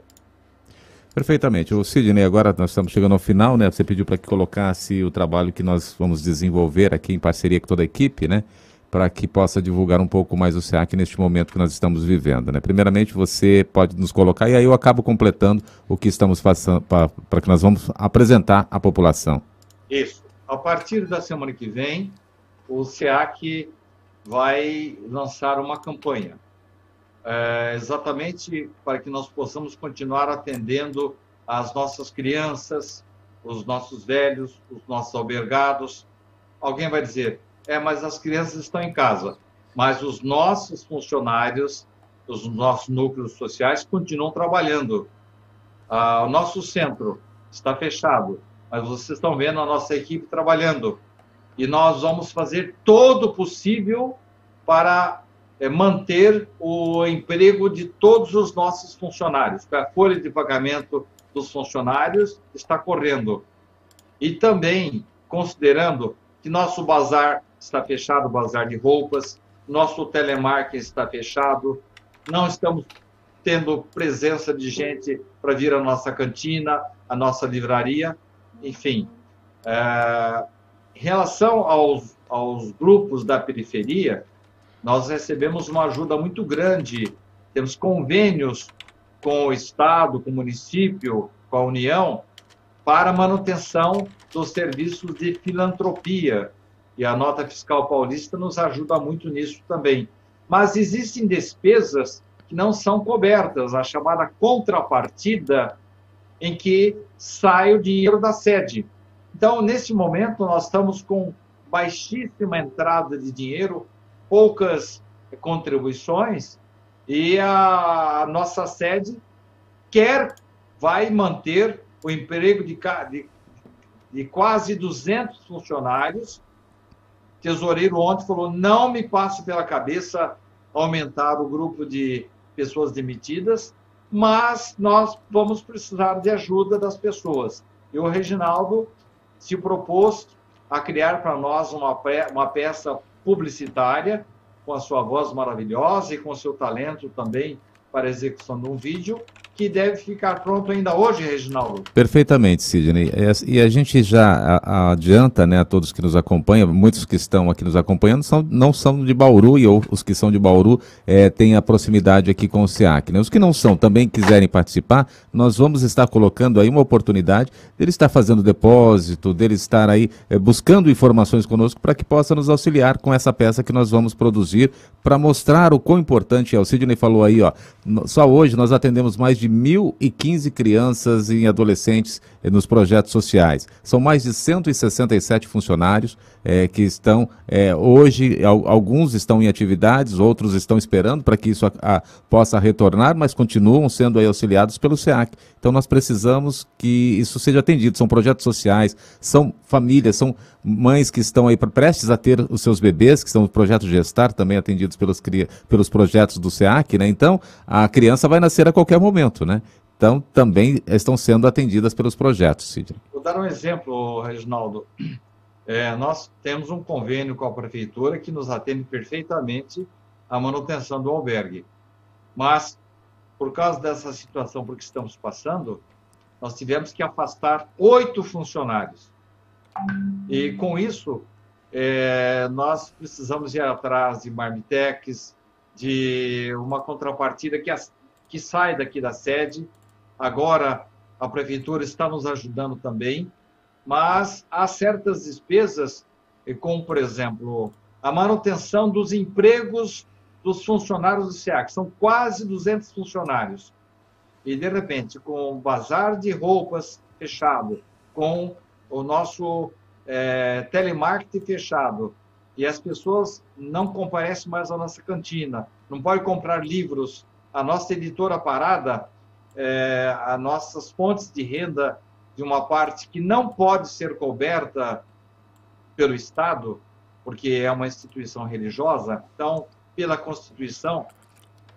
Perfeitamente. O Sidney, agora nós estamos chegando ao final, né? Você pediu para que colocasse o trabalho que nós vamos desenvolver aqui em parceria com toda a equipe, né? Para que possa divulgar um pouco mais o SEAC neste momento que nós estamos vivendo, né? Primeiramente, você pode nos colocar e aí eu acabo completando o que estamos fazendo para que nós vamos apresentar à população. Isso. A partir da semana que vem, o SEAC vai lançar uma campanha é, exatamente para que nós possamos continuar atendendo as nossas crianças, os nossos velhos, os nossos albergados. Alguém vai dizer, é, mas as crianças estão em casa, mas os nossos funcionários, os nossos núcleos sociais continuam trabalhando. Ah, o nosso centro está fechado, mas vocês estão vendo a nossa equipe trabalhando. E nós vamos fazer todo o possível para é, manter o emprego de todos os nossos funcionários, a folha de pagamento dos funcionários está correndo. E também considerando que nosso bazar está fechado, o bazar de roupas, nosso telemarketing está fechado, não estamos tendo presença de gente para vir à nossa cantina, à nossa livraria, enfim. É, em relação aos, aos grupos da periferia, nós recebemos uma ajuda muito grande. Temos convênios com o Estado, com o município, com a União, para manutenção dos serviços de filantropia. E a nota fiscal paulista nos ajuda muito nisso também. Mas existem despesas que não são cobertas, a chamada contrapartida, em que sai o dinheiro da sede. Então, nesse momento, nós estamos com baixíssima entrada de dinheiro poucas contribuições e a nossa sede quer, vai manter o emprego de, de, de quase 200 funcionários. O tesoureiro ontem falou: não me passe pela cabeça aumentar o grupo de pessoas demitidas, mas nós vamos precisar de ajuda das pessoas. E o Reginaldo se propôs a criar para nós uma, uma peça publicitária, com a sua voz maravilhosa e com o seu talento também para a execução de um vídeo, que deve ficar pronto ainda hoje, Reginaldo. Perfeitamente, Sidney. E a gente já adianta né, a todos que nos acompanham, muitos que estão aqui nos acompanhando são, não são de Bauru, e os que são de Bauru é, têm a proximidade aqui com o SEAC. Né? Os que não são, também quiserem participar, nós vamos estar colocando aí uma oportunidade dele estar fazendo depósito, dele estar aí é, buscando informações conosco para que possa nos auxiliar com essa peça que nós vamos produzir para mostrar o quão importante é. O Sidney falou aí, ó, só hoje nós atendemos mais de de 1.015 crianças e adolescentes eh, nos projetos sociais. São mais de 167 funcionários eh, que estão eh, hoje, alguns estão em atividades, outros estão esperando para que isso a, a, possa retornar, mas continuam sendo auxiliados pelo SEAC. Então nós precisamos que isso seja atendido. São projetos sociais, são famílias, são mães que estão aí prestes a ter os seus bebês, que são o projeto Gestar, também atendidos pelos, pelos projetos do SEAC, né? Então a criança vai nascer a qualquer momento né? Então, também estão sendo atendidas pelos projetos, Sidney. Vou dar um exemplo, Reginaldo. é, nós temos um convênio com a prefeitura que nos atende perfeitamente a manutenção do albergue. Mas, por causa dessa situação por que estamos passando, nós tivemos que afastar oito funcionários. E com isso, é, nós precisamos ir atrás de marmitex, de uma contrapartida que, as, que sai daqui da sede. Agora, a prefeitura está nos ajudando também, mas há certas despesas, como, por exemplo, a manutenção dos empregos dos funcionários do SEAC. São quase 200 funcionários. E, de repente, com o bazar de roupas fechado, com o nosso é, telemarketing fechado, e as pessoas não comparecem mais à nossa cantina, não podem comprar livros, a nossa editora parada, é, as nossas fontes de renda de uma parte que não pode ser coberta pelo Estado, porque é uma instituição religiosa, então, pela Constituição,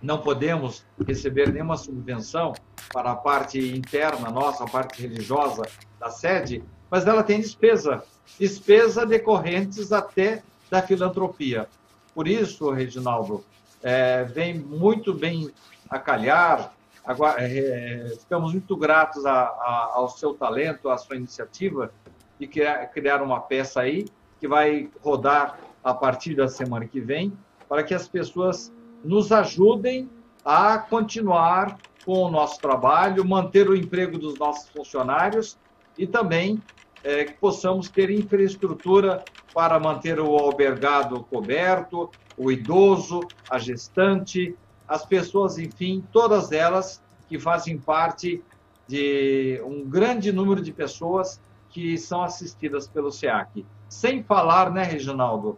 não podemos receber nenhuma subvenção para a parte interna nossa, a parte religiosa da sede, mas ela tem despesa, despesa decorrentes até da filantropia. Por isso, Reginaldo, é, vem muito bem a calhar. Agora, é, ficamos muito gratos a, a, ao seu talento, à sua iniciativa de criar, criar uma peça aí que vai rodar a partir da semana que vem, para que as pessoas nos ajudem a continuar com o nosso trabalho, manter o emprego dos nossos funcionários e também é, que possamos ter infraestrutura para manter o albergado coberto, o idoso, a gestante, as pessoas, enfim, todas elas que fazem parte de um grande número de pessoas que são assistidas pelo SEAC. Sem falar, né, Reginaldo,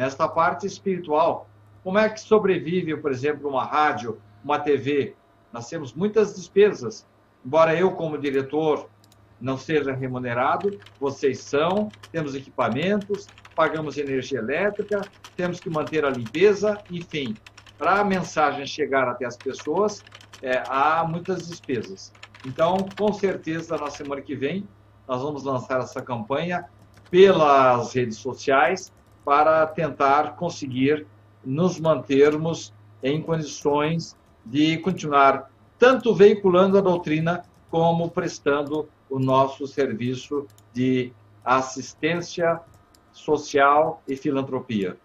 nesta parte espiritual, como é que sobrevive, por exemplo, uma rádio, uma TV? Nós temos muitas despesas. Embora eu, como diretor, não seja remunerado, vocês são, temos equipamentos, pagamos energia elétrica, temos que manter a limpeza, enfim, para a mensagem chegar até as pessoas, é, há muitas despesas. Então, com certeza, na semana que vem, nós vamos lançar essa campanha pelas redes sociais para tentar conseguir nos mantermos em condições de continuar tanto veiculando a doutrina como prestando o nosso serviço de assistência social e filantropia.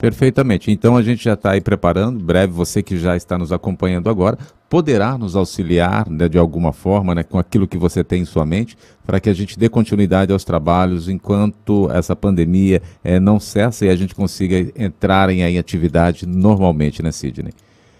Perfeitamente. Então a gente já está aí preparando. Breve, você que já está nos acompanhando agora, poderá nos auxiliar né, de alguma forma né, com aquilo que você tem em sua mente, para que a gente dê continuidade aos trabalhos enquanto essa pandemia é, não cessa e a gente consiga entrar em, em atividade normalmente, né, Sidney?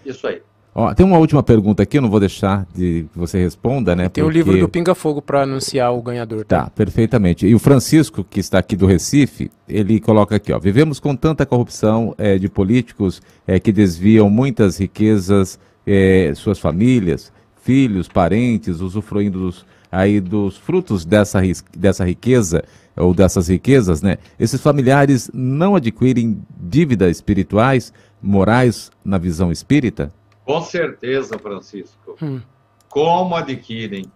Isso aí. Ó, tem uma última pergunta aqui, eu não vou deixar de que você responda, né? Tem porque... o livro do Pinga Fogo para anunciar o ganhador. Tá? tá, perfeitamente. E o Francisco, que está aqui do Recife, ele coloca aqui, ó, vivemos com tanta corrupção é, de políticos é, que desviam muitas riquezas, é, suas famílias, filhos, parentes, usufruindo dos, aí dos frutos dessa, dessa riqueza ou dessas riquezas, né? Esses familiares não adquirem dívidas espirituais, morais na visão espírita? Com certeza, Francisco. Hum. Como adquirem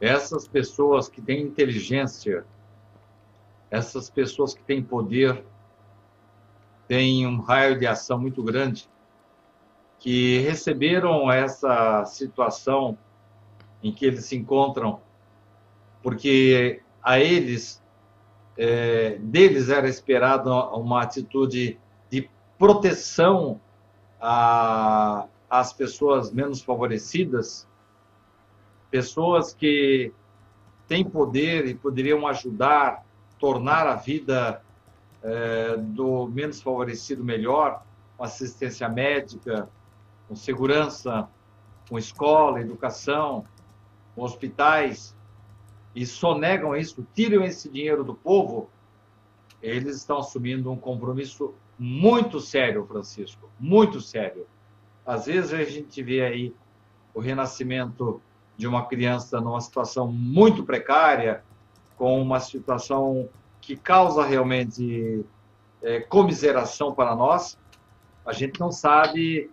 essas pessoas que têm inteligência, essas pessoas que têm poder, têm um raio de ação muito grande, que receberam essa situação em que eles se encontram, porque a eles, é, deles era esperada uma atitude de proteção a, as pessoas menos favorecidas, pessoas que têm poder e poderiam ajudar, tornar a vida é, do menos favorecido melhor, com assistência médica, com segurança, com escola, educação, com hospitais, e sonegam isso, tiram esse dinheiro do povo, eles estão assumindo um compromisso muito sério, Francisco, muito sério às vezes a gente vê aí o renascimento de uma criança numa situação muito precária, com uma situação que causa realmente é, comiseração para nós. A gente não sabe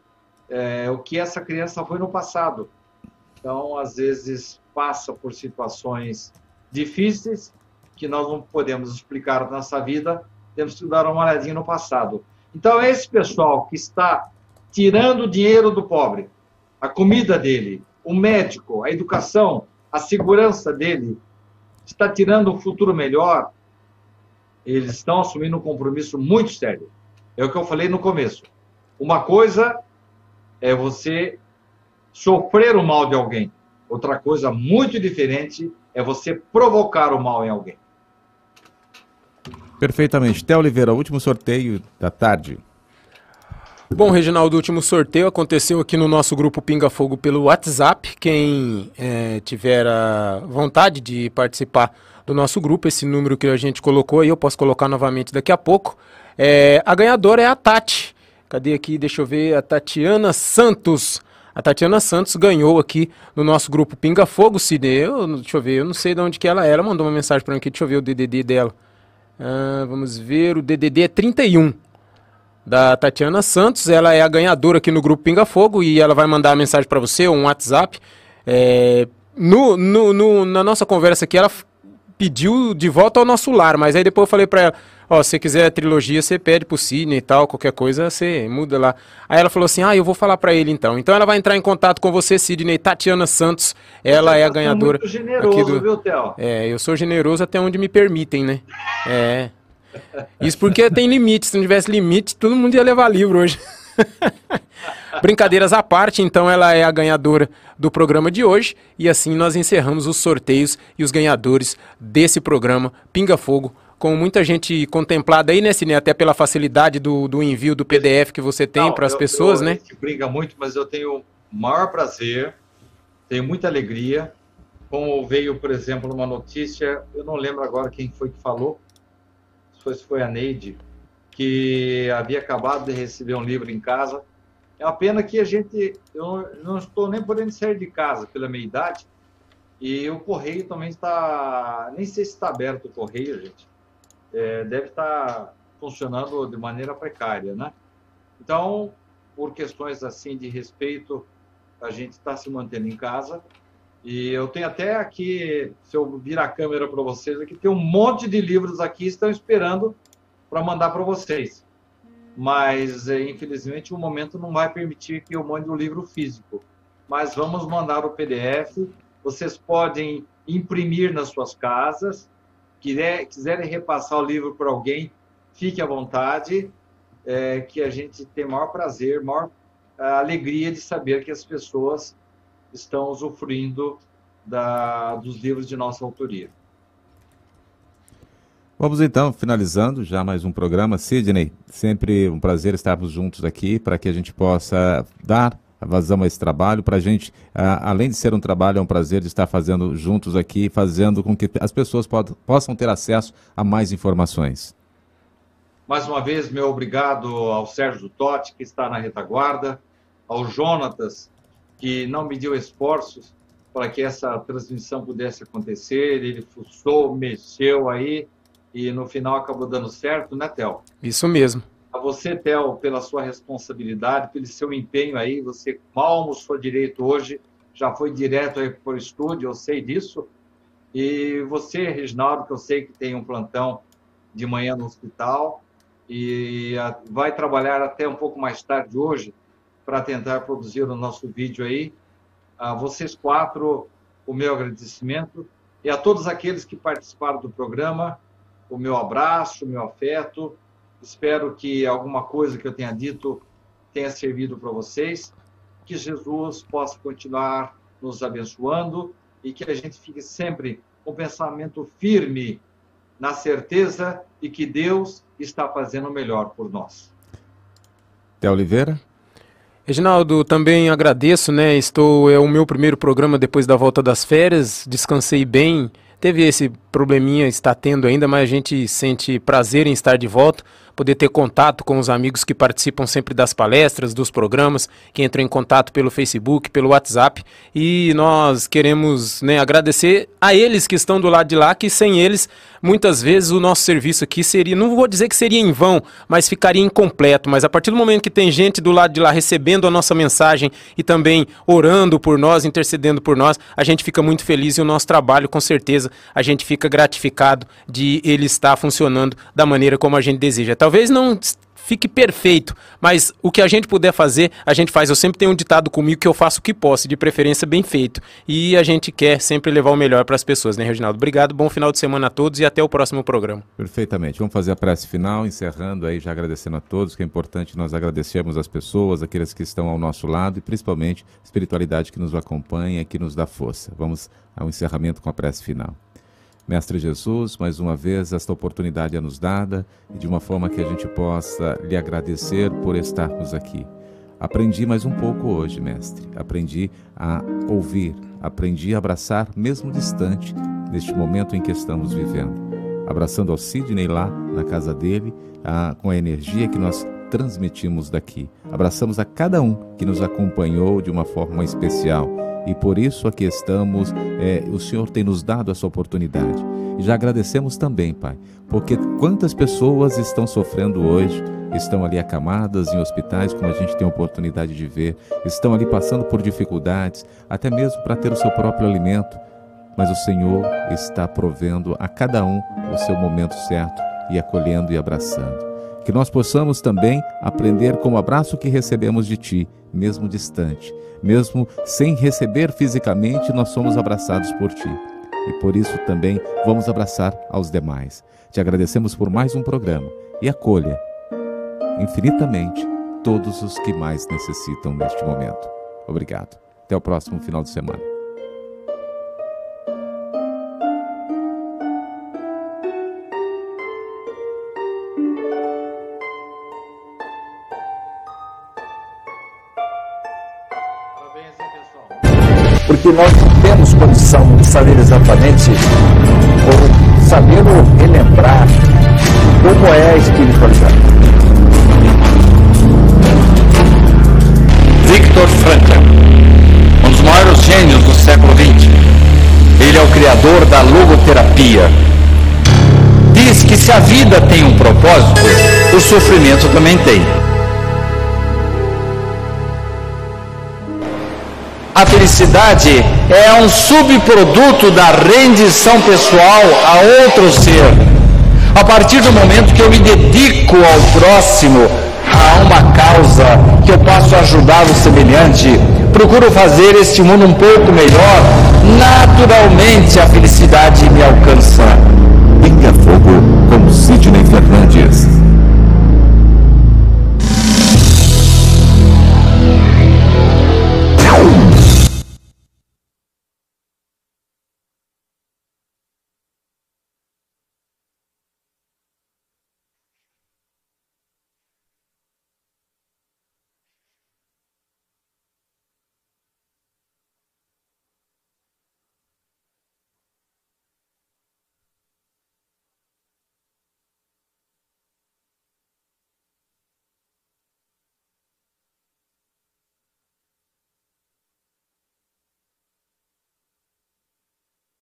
é, o que essa criança foi no passado. Então, às vezes, passa por situações difíceis que nós não podemos explicar na nossa vida, temos que dar uma olhadinha no passado. Então, esse pessoal que está tirando o dinheiro do pobre, a comida dele, o médico, a educação, a segurança dele, está tirando um futuro melhor, eles estão assumindo um compromisso muito sério. É o que eu falei no começo. Uma coisa é você sofrer o mal de alguém. Outra coisa muito diferente é você provocar o mal em alguém. Perfeitamente. Té Oliveira, último sorteio da tarde. Bom, Reginaldo, o último sorteio aconteceu aqui no nosso grupo Pinga Fogo pelo WhatsApp. Quem é, tiver a vontade de participar do nosso grupo, esse número que a gente colocou aí, eu posso colocar novamente daqui a pouco. É, a ganhadora é a Tati. Cadê aqui? Deixa eu ver. A Tatiana Santos. A Tatiana Santos ganhou aqui no nosso grupo Pinga Fogo, Sidney. Eu, deixa eu ver, eu não sei de onde que ela. Ela mandou uma mensagem para mim aqui, deixa eu ver o DDD dela. Ah, vamos ver, o DDD é 31 da Tatiana Santos. Ela é a ganhadora aqui no grupo Pinga Fogo e ela vai mandar a mensagem para você, um WhatsApp. É, no, no, no, na nossa conversa aqui, ela pediu de volta ao nosso lar, mas aí depois eu falei para ela, ó, se você quiser a trilogia, você pede pro Sidney e tal, qualquer coisa, você muda lá. Aí ela falou assim, ah, eu vou falar para ele então. Então ela vai entrar em contato com você, Sidney, Tatiana Santos, ela você é a tá ganhadora. Muito generoso, do... viu, Theo? É, eu sou generoso até onde me permitem, né? É. Isso porque tem limite, se não tivesse limite, todo mundo ia levar livro hoje. Brincadeiras à parte, então ela é a ganhadora do programa de hoje e assim nós encerramos os sorteios e os ganhadores desse programa Pinga Fogo com muita gente contemplada aí, né, Cine? Até pela facilidade do, do envio do PDF que você tem para as pessoas, eu, né? Que brinca muito, mas eu tenho o maior prazer, tenho muita alegria. Como veio, por exemplo, uma notícia, eu não lembro agora quem foi que falou, se foi a Neide, que havia acabado de receber um livro em casa. É uma pena que a gente, eu não estou nem podendo sair de casa pela minha idade, e o correio também está, nem sei se está aberto o correio, gente. É, deve estar funcionando de maneira precária, né? Então, por questões assim de respeito, a gente está se mantendo em casa. E eu tenho até aqui, se eu virar a câmera para vocês, aqui tem um monte de livros aqui estão esperando para mandar para vocês. Mas, é, infelizmente, o momento não vai permitir que eu mande o livro físico. Mas vamos mandar o PDF. Vocês podem imprimir nas suas casas. Quiser, quiserem repassar o livro para alguém, fique à vontade, é, que a gente tem maior prazer, maior alegria de saber que as pessoas estão usufruindo da, dos livros de nossa autoria. Vamos então, finalizando já mais um programa. Sidney, sempre um prazer estarmos juntos aqui para que a gente possa dar vazão a esse trabalho. Para a gente, além de ser um trabalho, é um prazer de estar fazendo juntos aqui, fazendo com que as pessoas possam ter acesso a mais informações. Mais uma vez, meu obrigado ao Sérgio Totti, que está na retaguarda, ao Jonatas, que não mediu esforços para que essa transmissão pudesse acontecer. Ele fuçou, mexeu aí, e no final acabou dando certo, né, Theo? Isso mesmo. A você, Theo, pela sua responsabilidade, pelo seu empenho aí, você mal almoçou direito hoje, já foi direto aí para o estúdio, eu sei disso. E você, Reginaldo, que eu sei que tem um plantão de manhã no hospital e vai trabalhar até um pouco mais tarde hoje para tentar produzir o nosso vídeo aí. A vocês quatro, o meu agradecimento e a todos aqueles que participaram do programa o meu abraço, o meu afeto. Espero que alguma coisa que eu tenha dito tenha servido para vocês. Que Jesus possa continuar nos abençoando e que a gente fique sempre com pensamento firme na certeza de que Deus está fazendo o melhor por nós. Té Oliveira. Reginaldo, também agradeço, né? Estou é o meu primeiro programa depois da volta das férias. Descansei bem, Teve esse probleminha, está tendo ainda, mas a gente sente prazer em estar de volta poder ter contato com os amigos que participam sempre das palestras, dos programas, que entram em contato pelo Facebook, pelo WhatsApp. E nós queremos né, agradecer a eles que estão do lado de lá, que sem eles, muitas vezes o nosso serviço aqui seria, não vou dizer que seria em vão, mas ficaria incompleto. Mas a partir do momento que tem gente do lado de lá recebendo a nossa mensagem e também orando por nós, intercedendo por nós, a gente fica muito feliz e o nosso trabalho, com certeza, a gente fica gratificado de ele estar funcionando da maneira como a gente deseja. Talvez não fique perfeito, mas o que a gente puder fazer, a gente faz. Eu sempre tenho um ditado comigo que eu faço o que posso, de preferência bem feito. E a gente quer sempre levar o melhor para as pessoas, né, Reginaldo? Obrigado, bom final de semana a todos e até o próximo programa. Perfeitamente. Vamos fazer a prece final, encerrando aí, já agradecendo a todos, que é importante nós agradecermos as pessoas, aqueles que estão ao nosso lado e principalmente a espiritualidade que nos acompanha, que nos dá força. Vamos ao encerramento com a prece final. Mestre Jesus, mais uma vez esta oportunidade é nos dada e de uma forma que a gente possa lhe agradecer por estarmos aqui. Aprendi mais um pouco hoje, mestre. Aprendi a ouvir, aprendi a abraçar, mesmo distante, neste momento em que estamos vivendo. Abraçando ao Sidney lá na casa dele, com a energia que nós transmitimos daqui. Abraçamos a cada um que nos acompanhou de uma forma especial e por isso aqui estamos. É, o Senhor tem nos dado essa oportunidade. E já agradecemos também, Pai, porque quantas pessoas estão sofrendo hoje, estão ali acamadas em hospitais, como a gente tem a oportunidade de ver, estão ali passando por dificuldades, até mesmo para ter o seu próprio alimento. Mas o Senhor está provendo a cada um o seu momento certo e acolhendo e abraçando. Que nós possamos também aprender com o abraço que recebemos de Ti, mesmo distante mesmo sem receber fisicamente, nós somos abraçados por Ti. E por isso também vamos abraçar aos demais. Te agradecemos por mais um programa e acolha infinitamente todos os que mais necessitam neste momento. Obrigado. Até o próximo final de semana. Porque nós não temos condição de saber exatamente ou saber ou relembrar como é a espiritualidade. Viktor Frankl, um dos maiores gênios do século XX. Ele é o criador da logoterapia. Diz que se a vida tem um propósito, o sofrimento também tem. A felicidade é um subproduto da rendição pessoal a outro ser. A partir do momento que eu me dedico ao próximo, a uma causa, que eu posso ajudar o semelhante, procuro fazer este mundo um pouco melhor, naturalmente a felicidade me alcança. Pinga Fogo com Sidney Fernandes.